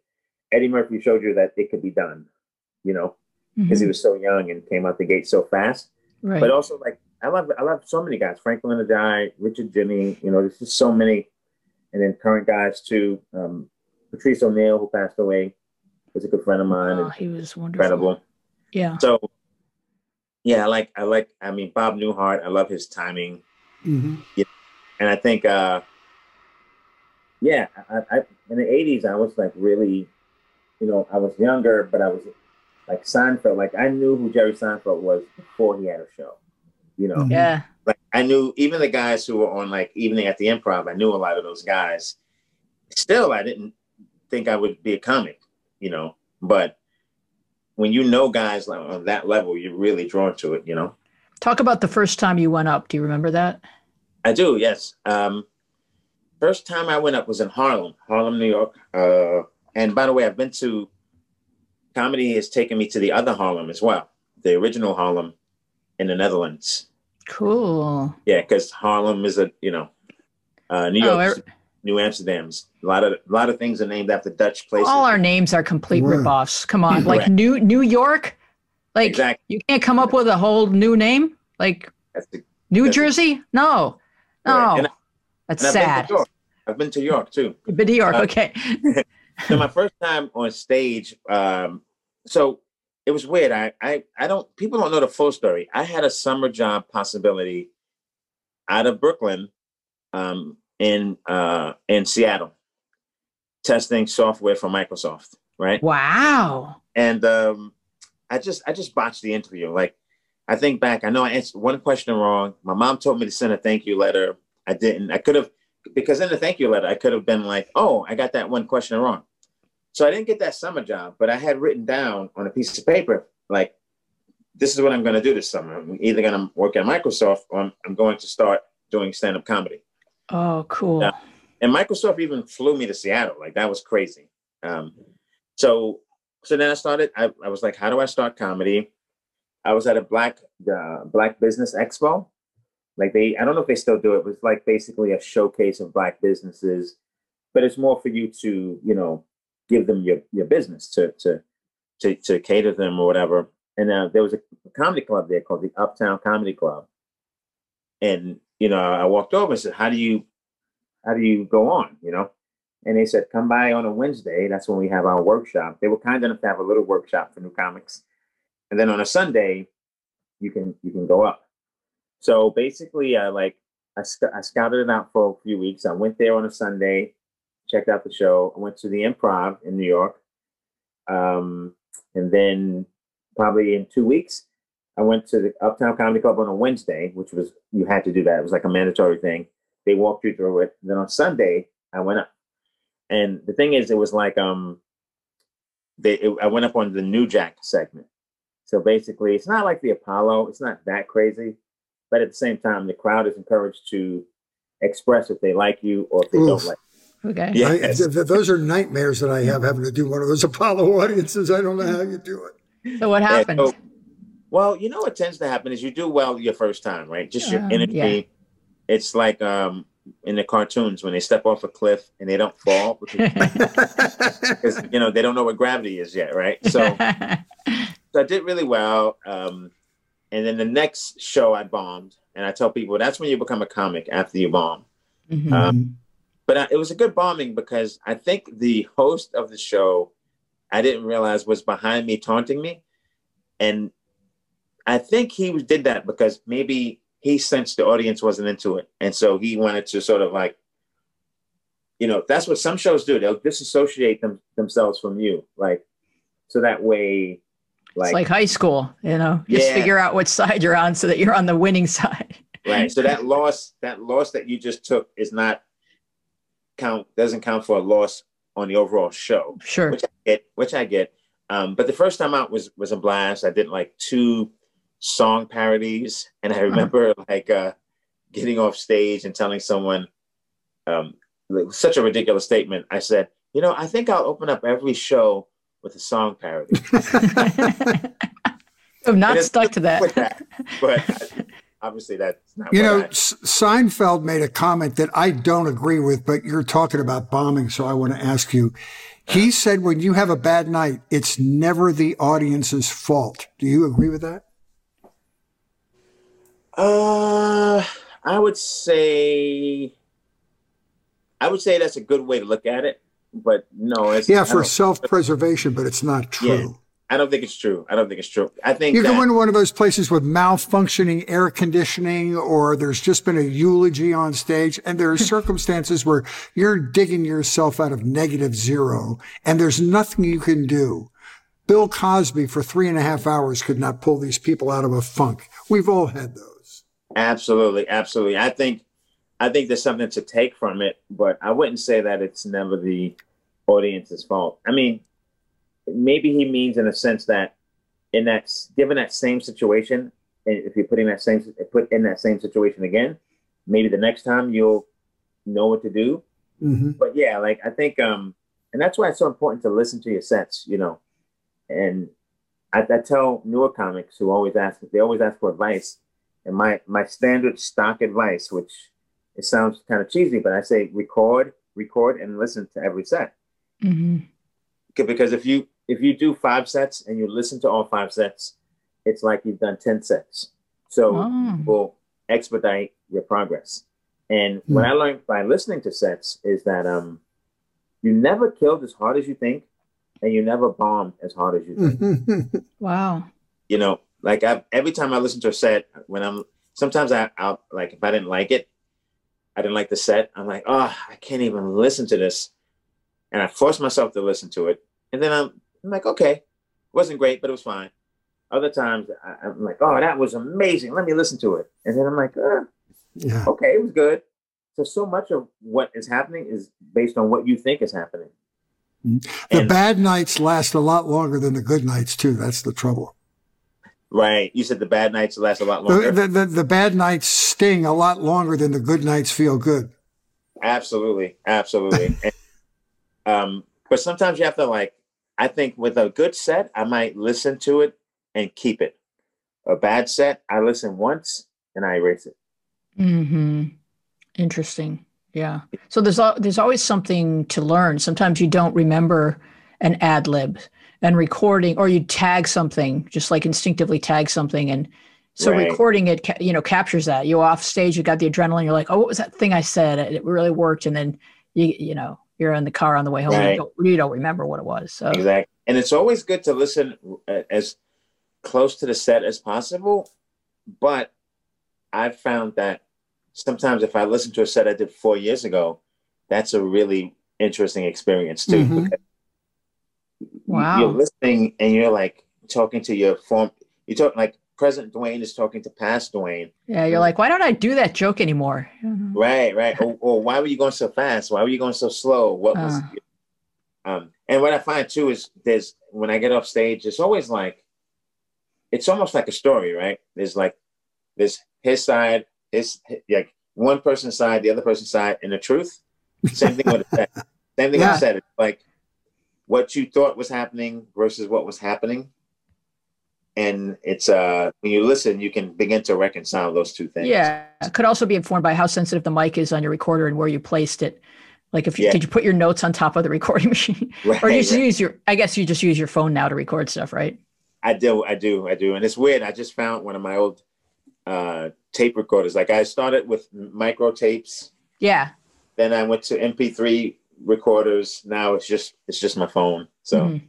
Eddie Murphy showed you that it could be done. You know, because he Mhm. was so young and came out the gate so fast. Right. But also, like I love, I love so many guys: Franklin Ajaye, Richard Jeni. You know, there's just so many, and then current guys too. Um, Patrice O'Neal, who passed away, was a good friend of mine. oh, and he was wonderful. incredible. Yeah. So, yeah, I like, I like. I mean, Bob Newhart. I love his timing, hmm and I think, uh yeah, I, I in the '80s, I was like really, you know, I was younger, but I was like Seinfeld. Like I knew who Jerry Seinfeld was before he had a show. You know, Mhm. Yeah. like I knew even the guys who were on like Evening at the Improv. I knew a lot of those guys. Still, I didn't think I would be a comic, you know. But when you know guys like on that level, you're really drawn to it, you know. Talk about the first time you went up. Do you remember that? I do, yes. Um, first time I went up was in Harlem, Harlem, New York. Uh, and by the way, I've been to comedy has taken me to the other Haarlem as well, the original Haarlem in the Netherlands. Cool. Yeah, because Harlem is a you know, uh, New Oh, York, er- New Amsterdam's. A lot of a lot of things are named after Dutch places. All our names are complete Right. ripoffs. Come on, like Correct. New New York. Like exactly. you can't come up with a whole new name. Like That's the, New That's- Jersey? No, no, Right. And- that's and I've sad. Been to York. I've been to York too. But New York, Uh, okay. So my first time on stage, um, so it was weird. I, I, I don't. People don't know the full story. I had a summer job possibility out of Brooklyn, um, in uh, in Seattle, testing software for Microsoft. Right. Wow. And um, I just, I just botched the interview. Like, I think back. I know I answered one question wrong. My mom told me to send a thank you letter. I didn't. I could have because in the thank you letter, I could have been like, "Oh, I got that one question wrong." So I didn't get that summer job, but I had written down on a piece of paper, like, this is what I'm going to do this summer. I'm either going to work at Microsoft or I'm, I'm going to start doing stand up comedy. Oh, cool. and Microsoft even flew me to Seattle. Like, that was crazy. Um, so, so then I started, I, I was like, how do I start comedy? I was at a black, uh, black business expo. Like they, I don't know if they still do it, but it's like basically a showcase of black businesses, but it's more for you to, you know, give them your your business to to to, to cater them or whatever. And uh, there was a comedy club there called the Uptown Comedy Club. And you know, I walked over and said, "How do you how do you go on?" You know, and they said, "Come by on a Wednesday. That's when we have our workshop." They were kind enough to have a little workshop for new comics, and then on a Sunday, you can you can go up. So basically, uh, like I, sc- I scouted it out for a few weeks. I went there on a Sunday checked out the show. I went to the Improv in New York, um, and then probably in two weeks, I went to the Uptown Comedy Club on a Wednesday, which was you had to do that. It was like a mandatory thing. They walked you through it. Then on Sunday, I went up, and the thing is, it was like um, they it, I went up on the New Jack segment. So basically, it's not like the Apollo. It's not that crazy, but at the same time, the crowd is encouraged to express if they like you or if they Oof. don't like. Okay. Yeah, th- th- those are nightmares that I have having to do one of those Apollo audiences. I don't know how you do it. So what happened? So, well, you know what tends to happen is you do well your first time, right? Just your um, energy. Yeah. It's like um, in the cartoons when they step off a cliff and they don't fall because, because you know they don't know what gravity is yet, right? So, so I did really well. Um, and then the next show I bombed, and I tell people that's when you become a comic after you bomb. Mm-hmm. Um, but uh, it was a good bombing because I think the host of the show, I didn't realize was behind me taunting me, and I think he did that because maybe he sensed the audience wasn't into it, and so he wanted to sort of like, you know, that's what some shows do. They'll disassociate them themselves from you, like, so that way. Like, it's like high school, you know. Just yeah. figure out which side you're on so that you're on the winning side. right. So that loss, that loss that you just took is not count doesn't count for a loss on the overall show. Sure. Which I get, which I get. Um, but the first time out was was a blast. I did like two song parodies, and I remember like uh, getting off stage and telling someone um, such a ridiculous statement. I said, "You know, I think I'll open up every show with a song parody." I'm not stuck to that. that. But obviously that's not you know I, seinfeld made a comment that i don't agree with but you're talking about bombing so i want to ask you. He said when you have a bad night it's never the audience's fault. Do you agree with that? Uh i would say i would say that's a good way to look at it but no it's yeah for self-preservation but it's not true. I don't think it's true. I don't think it's true. I think you go into one of those places with malfunctioning air conditioning, or there's just been a eulogy on stage, and there are circumstances where you're digging yourself out of negative zero, and there's nothing you can do. Bill Cosby for three and a half hours could not pull these people out of a funk. We've all had those. Absolutely, absolutely. I think, I think there's something to take from it, but I wouldn't say that it's never the audience's fault. I mean, maybe he means in a sense that in that given that same situation, and if you're putting that same put in that same situation again, maybe the next time you'll know what to do. Mm-hmm. But yeah, like I think, um, and that's why it's so important to listen to your sets, you know. And I, I tell newer comics who always ask, they always ask for advice, and my my standard stock advice, which it sounds kind of cheesy, but I say record, record, and listen to every set. Mm-hmm. Because if you if you do five sets and you listen to all five sets, it's like you've done 10 sets. So oh. will expedite your progress. And mm. what I learned by listening to sets is that um, you never killed as hard as you think and you never bombed as hard as you think. wow. You know, like I, every time I listen to a set, when I'm sometimes I, I'll like if I didn't like it, I didn't like the set. I'm like, oh, I can't even listen to this, and I force myself to listen to it, and then I'm, I'm like, okay, it wasn't great, but it was fine. Other times I, am like, oh, that was amazing. Let me listen to it, and then I'm like, uh, yeah, okay, it was good. So so much of what is happening is based on what you think is happening. Mm-hmm. The and, bad nights last a lot longer than the good nights too. That's the trouble. Right. You said the bad nights last a lot longer. The, the, the, the bad nights sting a lot longer than the good nights feel good. Absolutely. Absolutely. and, um, but sometimes you have to like, I think with a good set, I might listen to it and keep it. A bad set, I listen once and I erase it. Hmm. Interesting. Yeah. So there's there's always something to learn. Sometimes you don't remember an ad lib and recording, or you tag something, just like instinctively tag something, and so right. recording it, you know, captures that. You off stage, you got the adrenaline. You're like, oh, what was that thing I said? It really worked, and then you you know you're in the car on the way home. Right. You, don't, you don't remember what it was. So exactly, and it's always good to listen uh, as close to the set as possible, but I've found that sometimes if I listen to a set I did four years ago, that's a really interesting experience too. Mm-hmm. Wow. You're listening and you're like talking to your form. You talk like present Dwayne is talking to past Dwayne. Yeah, you're like, why don't I do that joke anymore? Mm-hmm. Right, right. or, or, why were you going so fast? Why were you going so slow? What was? Uh. Um, and what I find too is there's when I get off stage, it's always like, it's almost like a story, right? There's like, there's his side, it's like one person's side, the other person's side, and the truth. Same thing with the Same thing yeah. I said. It's like what you thought was happening versus what was happening. And it's uh when you listen, you can begin to reconcile those two things. Yeah. It could also be informed by how sensitive the mic is on your recorder and where you placed it. Like if you yeah. did you put your notes on top of the recording machine? Right, or you just right. use your I guess you just use your phone now to record stuff, right? I do, I do, I do. And it's weird. I just found one of my old uh tape recorders. Like I started with micro tapes. Yeah. Then I went to MP3 recorders. Now it's just it's just my phone. So. Mm-hmm.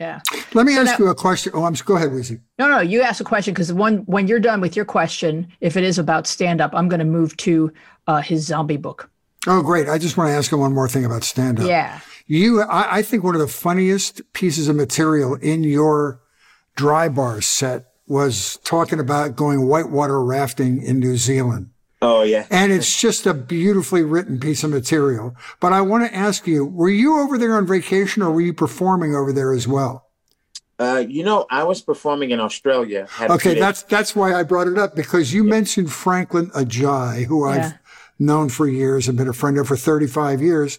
Yeah. Let me so ask now, you a question. Oh, I'm go ahead, Weezy. No, no, you ask a question because when when you're done with your question, if it is about stand up, I'm going to move to uh, his zombie book. Oh, great! I just want to ask him one more thing about stand up. Yeah. You, I, I think one of the funniest pieces of material in your Dry Bar set was talking about going whitewater rafting in New Zealand. Oh, yeah. And it's just a beautifully written piece of material. But I want to ask you, were you over there on vacation or were you performing over there as well? Uh, you know, I was performing in Australia. Okay, that's that's why I brought it up because you yeah. mentioned Franklin Ajaye, who yeah. I've known for years and been a friend of for 35 years.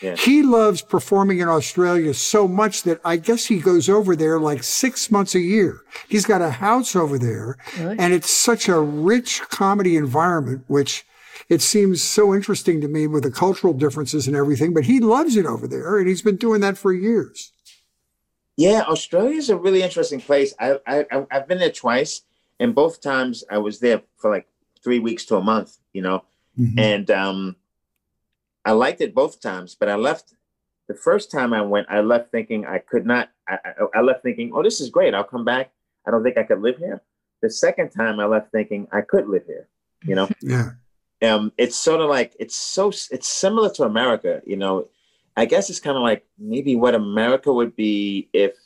Yeah. He loves performing in Australia so much that I guess he goes over there like six months a year. He's got a house over there really? and it's such a rich comedy environment, which it seems so interesting to me with the cultural differences and everything, but he loves it over there and he's been doing that for years. Yeah, Australia is a really interesting place. I, I I've been there twice, and both times I was there for like three weeks to a month. You know, mm-hmm. and um, I liked it both times, but I left the first time I went, I left thinking I could not, I, I, left thinking, oh, this is great. I'll come back. I don't think I could live here. The second time I left thinking I could live here, you know? yeah. Um, it's sort of like, it's so, it's similar to America, you know? I guess it's kind of like maybe what America would be if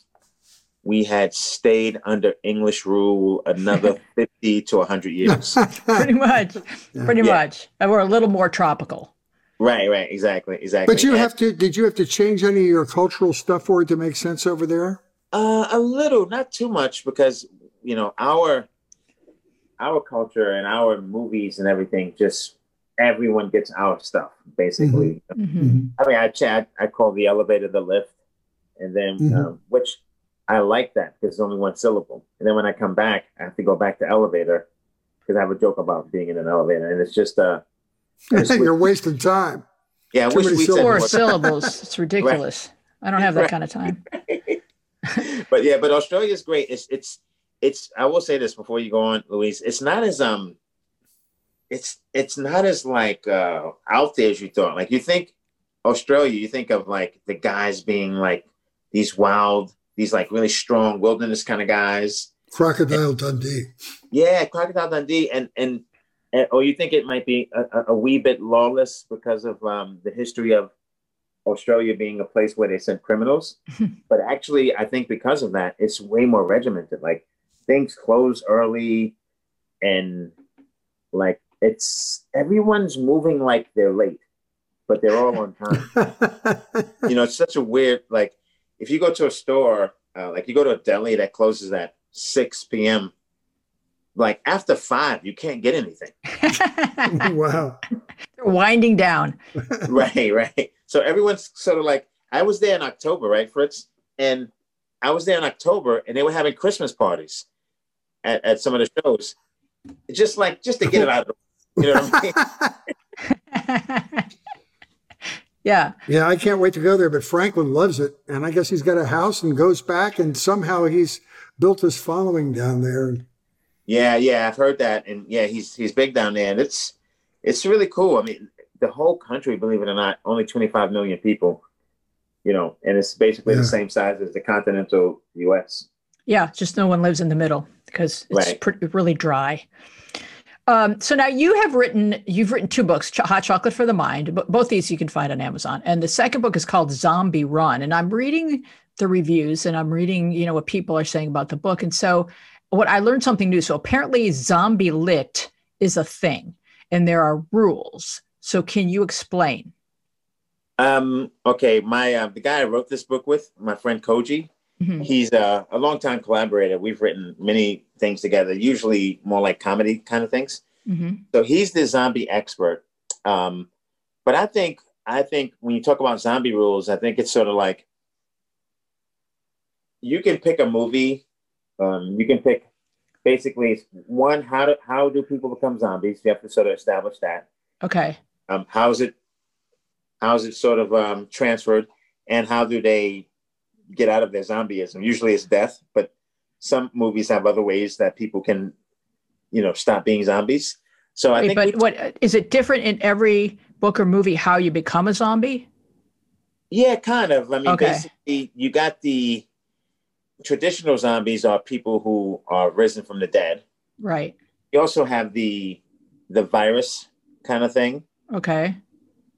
we had stayed under English rule another 50 to 100 years. pretty much. Pretty yeah. much. And we're a little more tropical. Right, right, exactly, exactly. But you and, have to. Did you have to change any of your cultural stuff for it to make sense over there? Uh, a little, not too much, because you know our our culture and our movies and everything. Just everyone gets our stuff, basically. Mm-hmm. Mm-hmm. I mean, I chat. I call the elevator the lift, and then mm-hmm. um, which I like that because it's only one syllable. And then when I come back, I have to go back to elevator because I have a joke about being in an elevator, and it's just uh You're wasting time. Yeah, Too wish four syllables. It's ridiculous. Right. I don't have that right. kind of time. but yeah, but Australia is great. It's it's it's. I will say this before you go on, Louise. It's not as um. It's it's not as like uh out there as you thought. Like you think Australia, you think of like the guys being like these wild, these like really strong wilderness kind of guys. Crocodile Dundee. Yeah, Crocodile Dundee, and and, and or you think it might be a, a wee bit lawless because of um, the history of Australia being a place where they sent criminals, but actually, I think because of that, it's way more regimented. Like things close early, and like it's everyone's moving like they're late, but they're all on time. you know, it's such a weird like if you go to a store, uh, like you go to a deli that closes at six p.m. Like after five, you can't get anything. wow. They're winding down. right, right. So everyone's sort of like, I was there in October, right, Fritz? And I was there in October and they were having Christmas parties at, at some of the shows. Just like, just to get it out of the, you know what I mean? yeah. Yeah, I can't wait to go there, but Franklin loves it. And I guess he's got a house and goes back and somehow he's built his following down there. Yeah, yeah, I've heard that. And yeah, he's he's big down there. And it's it's really cool. I mean, the whole country, believe it or not, only 25 million people, you know, and it's basically yeah. the same size as the continental US. Yeah, just no one lives in the middle because it's right. pretty, really dry. Um, so now you have written, you've written two books, Ch- Hot Chocolate for the Mind. But both these you can find on Amazon. And the second book is called Zombie Run. And I'm reading the reviews and I'm reading, you know, what people are saying about the book. And so what I learned something new. So apparently zombie lit is a thing and there are rules. So can you explain? Um, okay, my uh, the guy I wrote this book with, my friend Koji, mm-hmm. he's uh, a longtime collaborator. We've written many things together, usually more like comedy kind of things. Mm-hmm. So he's the zombie expert. Um, but I think I think when you talk about zombie rules, I think it's sort of like you can pick a movie. Um, you can pick basically one how do how do people become zombies? You have to sort of establish that. Okay. Um, how is it? How is it sort of um, transferred, and how do they get out of their zombieism? Usually, it's death, but some movies have other ways that people can, you know, stop being zombies. So I Wait, think. But what is it different in every book or movie how you become a zombie? Yeah, kind of. I mean, okay. basically, you got the traditional zombies are people who are risen from the dead. Right. You also have the the virus kind of thing. Okay.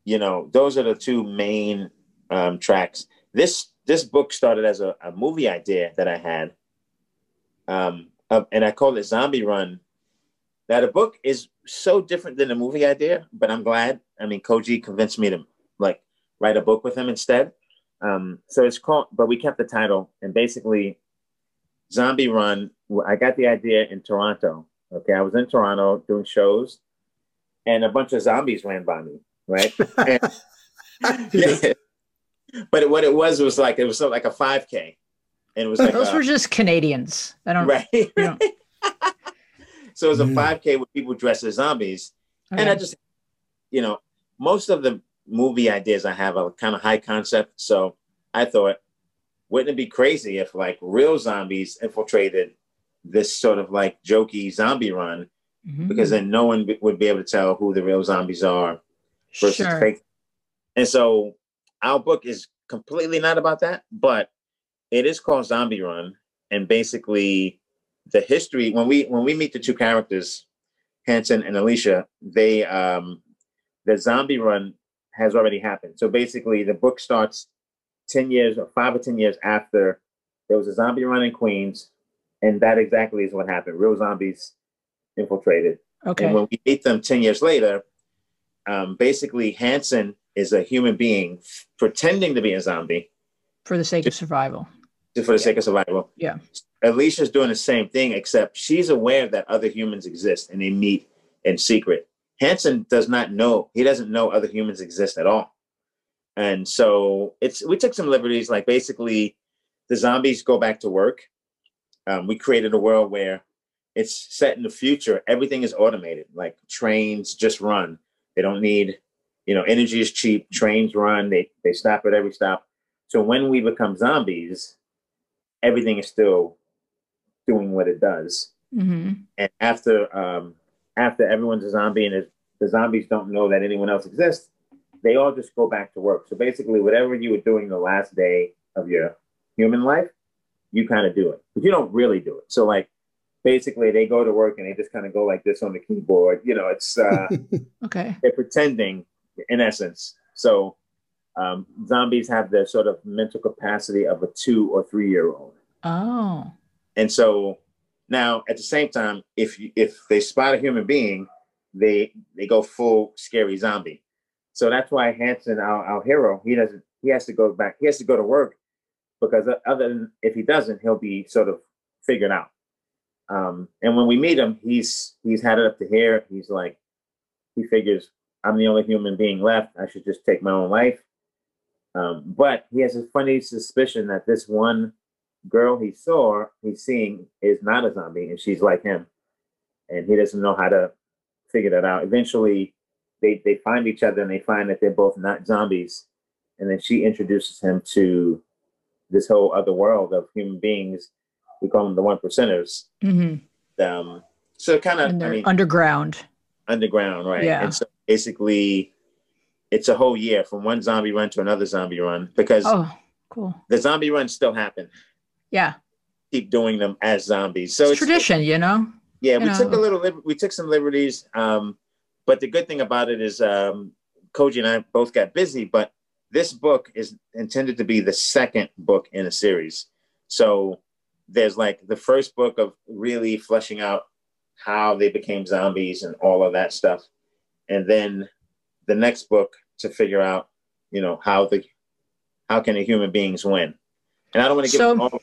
You know, those are the two main um, tracks. This this book started as a, a movie idea that I had, um, uh, and I called it Zombie Run. Now the book is so different than the movie idea, but I'm glad. I mean, Koji convinced me to like write a book with him instead. Um, so it's called, but we kept the title and basically Zombie Run. I got the idea in Toronto. Okay, I was in Toronto doing shows, and a bunch of zombies ran by me, right? and, yeah. But what it was was like it was like a 5K, and it was like those a, were just Canadians. I don't right. You know. so it was a 5K mm. with people dressed as zombies, okay. and I just, you know, most of the movie ideas I have are kind of high concept. So I thought, wouldn't it be crazy if like real zombies infiltrated this sort of like jokey zombie run mm-hmm. because then no one b- would be able to tell who the real zombies are versus sure. fake. And so our book is completely not about that, but it is called Zombie Run, and basically the history when we when we meet the two characters, Hanson and Alicia, they um the zombie run has already happened. So basically the book starts 10 years or five or 10 years after there was a zombie run in Queens, and that exactly is what happened. Real zombies infiltrated. Okay. And when we meet them 10 years later, um, basically Hanson is a human being pretending to be a zombie for the sake of survival. For the yeah. sake of survival. Yeah. Alicia's doing the same thing, except she's aware that other humans exist and they meet in secret. Hanson does not know. He doesn't know other humans exist at all. And so it's we took some liberties, like basically the zombies go back to work. Um, we created a world where it's set in the future. Everything is automated. Like trains just run. They don't need, you know, energy is cheap. Trains run. They they stop at every stop. So when we become zombies, everything is still doing what it does. Mm-hmm. And after um, after everyone's a zombie and the zombies don't know that anyone else exists, they all just go back to work. So basically, whatever you were doing the last day of your human life, you kind of do it, but you don't really do it. So like basically they go to work and they just kind of go like this on the keyboard. You know, it's uh, okay. They're pretending in essence. So um, zombies have the sort of mental capacity of a two or three year old. Oh. And so now at the same time, if you, if they spot a human being, they they go full scary zombie. So that's why Hanson, our, our hero, he doesn't he has to go back, he has to go to work because other than if he doesn't, he'll be sort of figured out. Um, and when we meet him, he's he's had it up to here. He's like, he figures I'm the only human being left. I should just take my own life. Um, but he has a funny suspicion that this one girl he saw, he's seeing, is not a zombie, and she's like him, and he doesn't know how to figure that out. Eventually, they they find each other and they find that they're both not zombies, and then she introduces him to this whole other world of human beings we call them the one percenters. Mm-hmm. Um, so kind of I mean, underground. Underground, right? Yeah. And so basically, it's a whole year from one zombie run to another zombie run because oh, cool. The zombie runs still happen. Yeah. Keep doing them as zombies. So it's, it's tradition, you know. Yeah, you we know. took a little. We took some liberties, um, but the good thing about it is um, Koji and I both got busy. But this book is intended to be the second book in a series. So there's like the first book of really fleshing out how they became zombies and all of that stuff and then the next book to figure out you know how the how can the human beings win and i don't want to give so, all?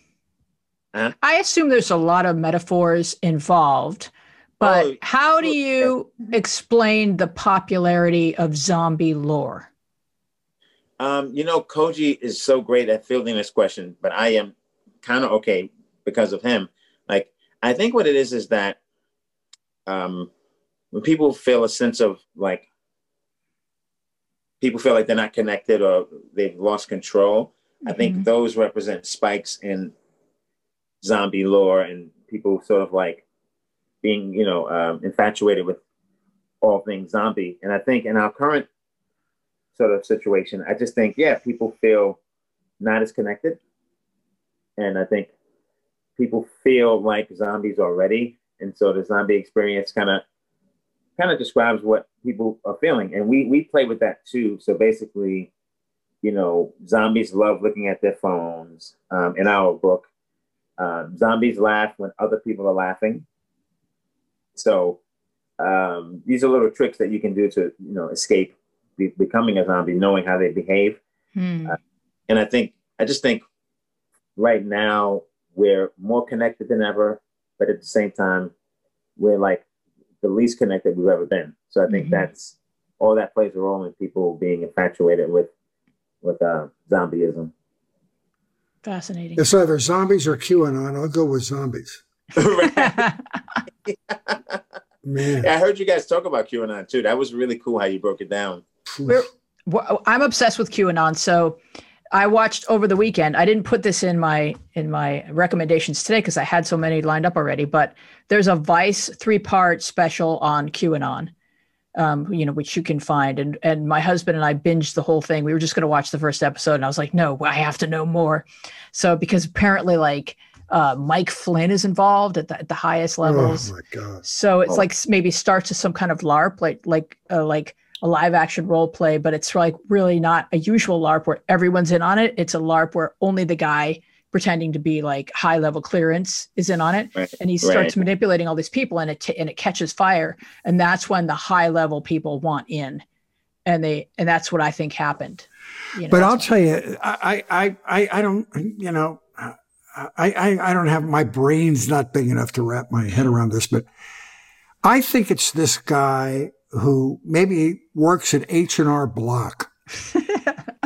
I assume there's a lot of metaphors involved but oh, how do you explain the popularity of zombie lore um, you know koji is so great at fielding this question but i am kind of okay because of him. Like I think what it is is that um, when people feel a sense of like people feel like they're not connected or they've lost control, mm-hmm. I think those represent spikes in zombie lore and people sort of like being you know um, infatuated with all things zombie. And I think in our current sort of situation, I just think yeah, people feel not as connected. And I think people feel like zombies already, and so the zombie experience kind of kind of describes what people are feeling, and we we play with that too. So basically, you know, zombies love looking at their phones. Um, in our book, um, zombies laugh when other people are laughing. So um, these are little tricks that you can do to you know escape be, becoming a zombie, knowing how they behave. Hmm. Uh, and I think I just think right now we're more connected than ever, but at the same time, we're like the least connected we've ever been. So I think mm-hmm. that's all that plays a role in people being infatuated with with uh, zombieism. Fascinating. It's either zombies or QAnon. I'll go with zombies. Man. Yeah, I heard you guys talk about QAnon too. That was really cool how you broke it down. We're, I'm obsessed with QAnon. So I watched over the weekend. I didn't put this in my in my recommendations today because I had so many lined up already. But there's a Vice three part special on QAnon, um, you know, which you can find. And and my husband and I binged the whole thing. We were just going to watch the first episode, and I was like, no, I have to know more. So because apparently, like uh, Mike Flynn is involved at the, at the highest levels. Oh my god! So it's Oh. like maybe starts as some kind of LARP, like like uh, like a live action role play, but it's like really not a usual LARP where everyone's in on it. It's a LARP where only the guy pretending to be like high level clearance is in on it, Right, and he starts right. manipulating all these people, and it t- and it catches fire, and that's when the high level people want in, and they and that's what I think happened. You know, But I'll tell you, I, I, I, I don't, you know, I, I, I don't have my brain's not big enough to wrap my head around this, but I think it's this guy who maybe works at H and R Block,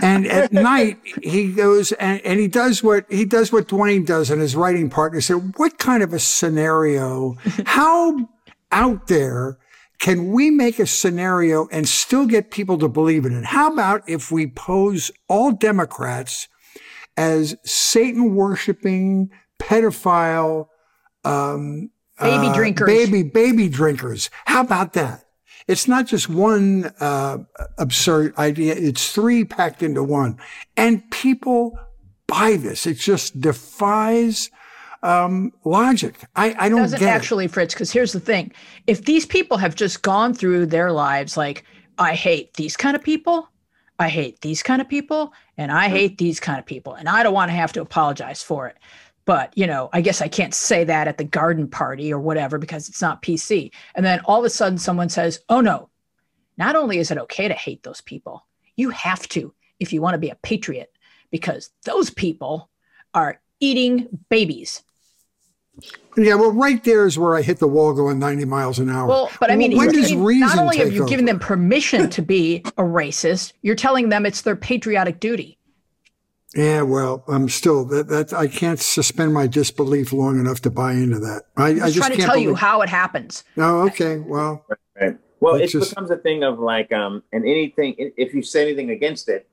and at night he goes and, and he does what he does what Dwayne does and his writing partner said, what kind of a scenario? How out there can we make a scenario and still get people to believe in it? How about if we pose all Democrats as Satan worshiping, pedophile, um, Baby uh, drinkers. baby baby drinkers? How about that? It's not just one uh, absurd idea; it's three packed into one, and people buy this. It just defies um, logic. I, I don't doesn't get actually, it. Fritz. Because here's the thing: if these people have just gone through their lives like, I hate these kind of people, I hate these kind of people, and I hate these kind of people, and I don't want to have to apologize for it. But you know, I guess I can't say that at the garden party or whatever because it's not PC. And then all of a sudden, someone says, "Oh no, not only is it okay to hate those people, you have to if you want to be a patriot, because those people are eating babies." Yeah, well, right there is where I hit the wall going 90 miles an hour. Well, but I mean, when does mean, reason not only have you given them permission to be a racist, you're telling them it's their patriotic duty. Yeah, well, I'm still that, that I can't suspend my disbelief long enough to buy into that. I, I I'm just just trying to can't tell you how it happens. Oh, okay. Well, Right. Well, it just- becomes a thing of like, um, and anything, if you say anything against it,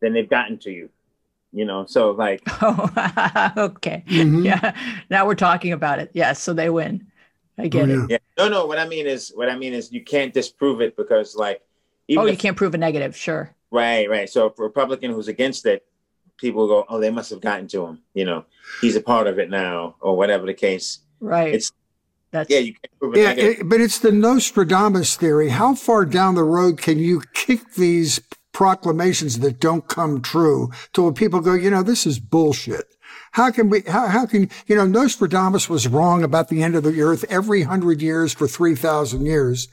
then they've gotten to you, you know? So, like, Oh, okay. mhm. Yeah. Now we're talking about it. Yes. so they win. I get Oh, it. yeah. yeah. No, no, what I mean is, what I mean is you can't disprove it because, like, even Oh, you if- can't prove a negative. Sure. Right, right. So, a Republican who's against it, people go, oh, they must have gotten to him, you know? He's a part of it now, or whatever the case. Right. It's- that's Yeah, you can't prove a Yeah, it, but it's the Nostradamus theory. How far down the road can you kick these proclamations that don't come true to where people go, you know, this is bullshit? How can we, how, how can, you know, Nostradamus was wrong about the end of the earth every hundred years for 3,000 years.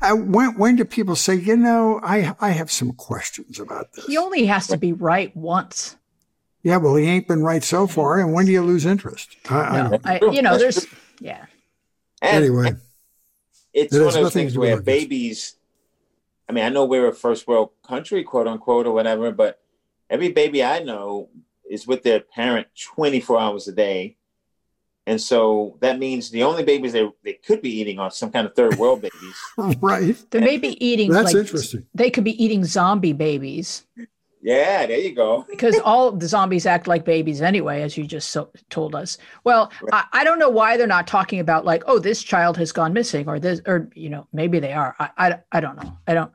Uh, when, when do people say, you know, I, I have some questions about this? he only has to be right once. Yeah, well, he ain't been right so far. And when do you lose interest? I, I No, don't, I, you know, there's, yeah. And anyway, it's It one has of those things to do where this. babies i mean i know we're a first world country quote unquote or whatever but every baby i know is with their parent 24 hours a day and so that means the only babies they, they could be eating are some kind of third world babies right. They may be eating, That's like, interesting. they could be eating zombie babies yeah there you go because all the zombies act like babies anyway, as you just so, told us. Well, I, I don't know why they're not talking about like, oh, this child has gone missing, or this, or you know, maybe they are. I, I, I don't know. I don't.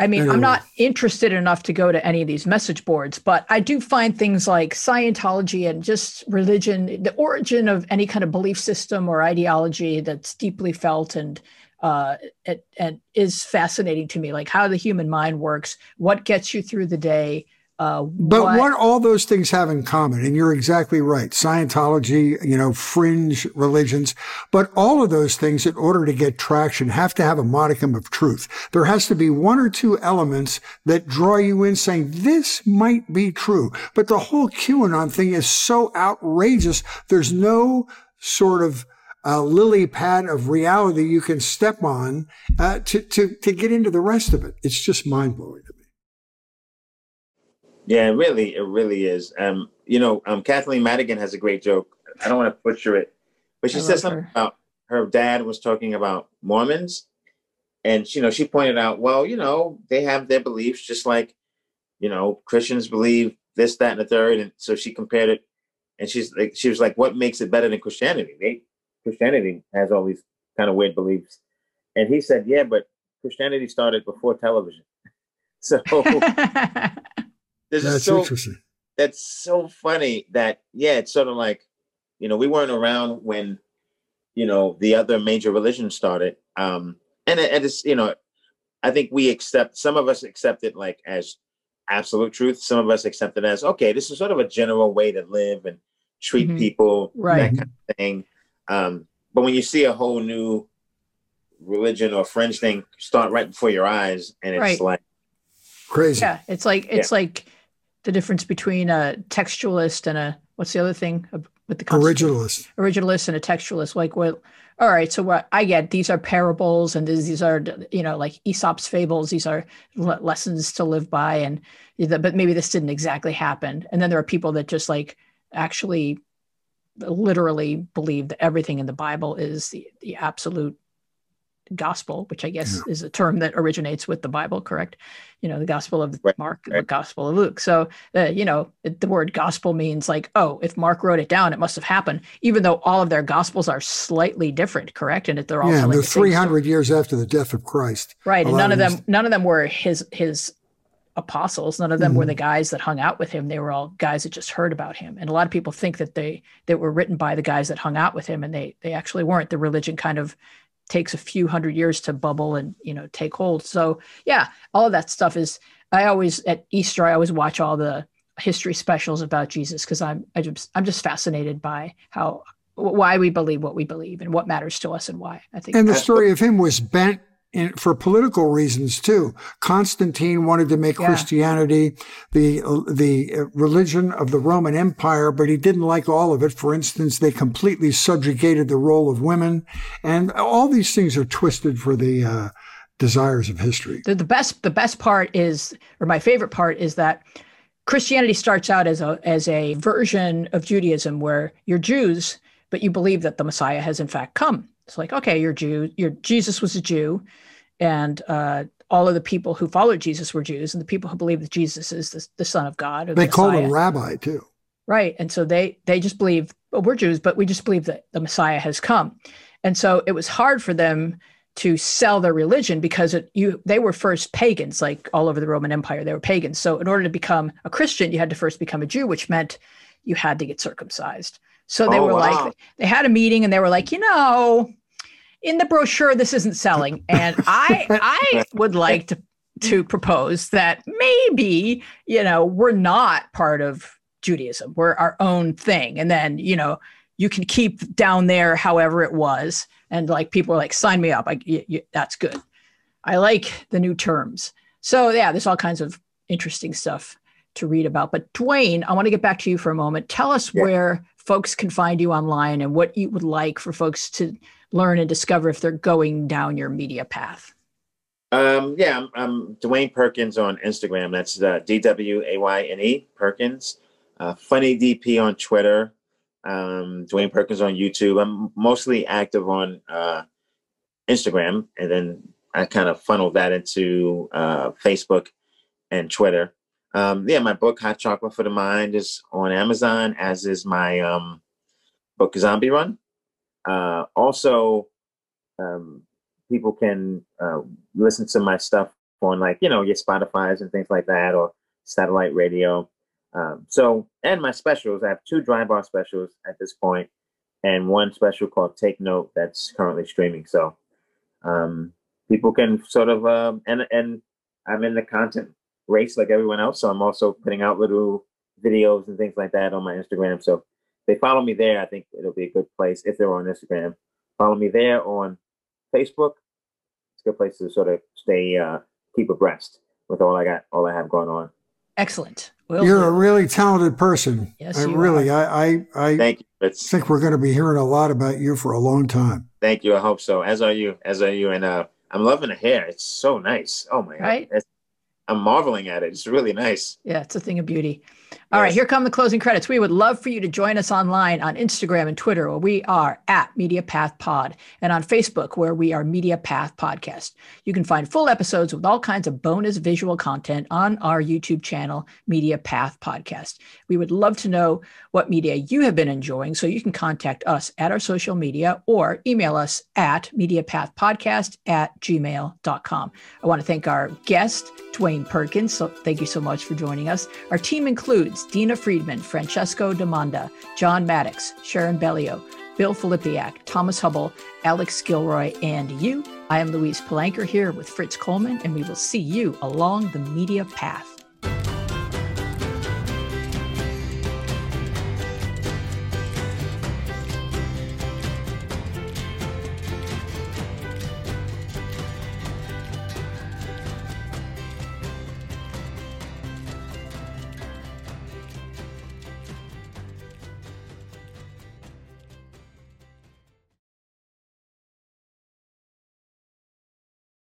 I mean. I'm not interested enough to go to any of these message boards, but I do find things like Scientology and just religion, the origin of any kind of belief system or ideology that's deeply felt and uh, it, and is fascinating to me, like how the human mind works, what gets you through the day. Uh, But what, all those things have in common, and you're exactly right. Scientology, you know, fringe religions, but all of those things, in order to get traction, have to have a modicum of truth. There has to be one or two elements that draw you in saying, this might be true. But the whole QAnon thing is so outrageous. There's no sort of uh, lily pad of reality you can step on uh, to, to, to get into the rest of it. It's just mind blowing to me. Yeah it really it really is. Um you know um kathleen madigan has a great joke. I don't want to butcher it but she I said something her. about her dad was talking about mormons and you know she pointed out well you know they have their beliefs just like you know christians believe this that and the third and so she compared it and she's like she was like what makes it better than christianity? They christianity has all these kind of weird beliefs and he said yeah but christianity started before television. So this is That's so interesting. that's so funny that yeah it's sort of like you know we weren't around when you know the other major religions started um and and it's you know i think we accept some of us accept it like as absolute truth some of us accept it as okay this is sort of a general way to live and treat Mhm. people Right. that kind of thing um but when you see a whole new religion or fringe thing start right before your eyes and it's Right. like Crazy. yeah, it's like it's like the difference between a textualist and a what's the other thing with the Originalist. originalist and a textualist like well all right so what i get these are parables and these, these are you know like aesop's fables these are le- lessons to live by and but maybe this didn't exactly happen and then there are people that just like actually literally believe that everything in the bible is the, the absolute gospel which i guess is a term that originates with the bible correct you know the gospel of Right, mark the gospel of luke so uh, you know it, the word gospel means like oh if mark wrote it down it must have happened even though all of their gospels are slightly different correct and they're all Yeah, they're the 300 years after the death of Christ. right and none of them none of them were his his apostles. None of them mm-hmm. were the guys that hung out with him. They were all guys that just heard about him. And a lot of people think that they that were written by the guys that hung out with him, and they they actually weren't. The religion kind of takes a few hundred years to bubble and you know take hold. So yeah, all of that stuff is. I always at Easter I always watch all the history specials about Jesus because I'm I just I'm just fascinated by how why we believe what we believe and what matters to us and why. I think and the story of him was bent in, for political reasons too. Constantine wanted to make yeah. Christianity the the religion of the Roman Empire, but he didn't like all of it. For instance, they completely subjugated the role of women, and all these things are twisted for the uh, desires of history. The, the best the best part is, or my favorite part is that. Christianity starts out as a as a version of Judaism where you're Jews, but you believe that the Messiah has in fact come. It's like, okay, you're Jew, you're Jesus was a Jew, and uh, all of the people who followed Jesus were Jews, and the people who believe that Jesus is the, the Son of God. they the call him Rabbi too, right? And so they they just believe well, we're Jews, but we just believe that the Messiah has come, and so it was hard for them to sell their religion because it, you they were first pagans, like all over the Roman Empire, they were pagans. So in order to become a Christian, you had to first become a Jew, which meant you had to get circumcised. So they oh, were wow. like, they had a meeting and they were like, you know, in the brochure this isn't selling. And i i would like to to propose that maybe you know we're not part of judaism. We're our own thing. And then you know you can keep down there however it was. And like people are like sign me up. I, y- y- that's good. I like the new terms. So yeah there's all kinds of interesting stuff to read about. But dwayne i want to get back to you for a moment. Tell us yeah. where folks can find you online and what you would like for folks to learn and discover if they're going down your media path? Um, yeah, I'm, I'm, Dwayne Perkins on Instagram. That's uh, D W A Y N E Perkins. Uh, Funny DP on Twitter. Um, Dwayne Perkins on YouTube. I'm mostly active on uh, Instagram, and then I kind of funnel that into uh, Facebook and Twitter. Um, yeah, my book Hot Chocolate for the Mind is on Amazon, as is my um, book Zombie Run. Uh, also, um, people can uh, listen to my stuff on like you know your Spotify's and things like that, or satellite radio. Um, so, and my specials, I have two dry bar specials at this point, and one special called Take Note that's currently streaming. So, um, people can sort of uh, and and I'm in the content race like everyone else, so I'm also putting out little videos and things like that on my Instagram. So they follow me there, I think it'll be a good place if they're on Instagram. Follow me there on Facebook. It's a good place to sort of stay uh, keep abreast with all I got, all I have going on. Excellent. Will You're do. a really talented person. Yes, I really. Are. I I, I Thank you. It's, think we're going to be hearing a lot about you for a long time. Thank you. I hope so. As are you. As are you. And uh, I'm loving the hair. It's so nice. Oh my right? god. It's, I'm marveling at it. It's really nice. Yeah, it's a thing of beauty. All yes. right, here come the closing credits. We would love for you to join us online on Instagram and Twitter, where we are at Media Path Pod, and on Facebook, where we are Media Path Podcast. You can find full episodes with all kinds of bonus visual content on our YouTube channel, Media Path Podcast. We would love to know what media you have been enjoying, so you can contact us at our social media or email us at MediaPathPodcast at gmail.com. I want to thank our guest, Dwayne Perkins. So thank you so much for joining us. Our team includes Dina Friedman, Francesco Demanda, John Maddox, Sharon Bellio, Bill Filipiak, Thomas Hubble, Alex Gilroy, and you. I am Louise Palanker here with Fritz Coleman, and we will see you along the media path.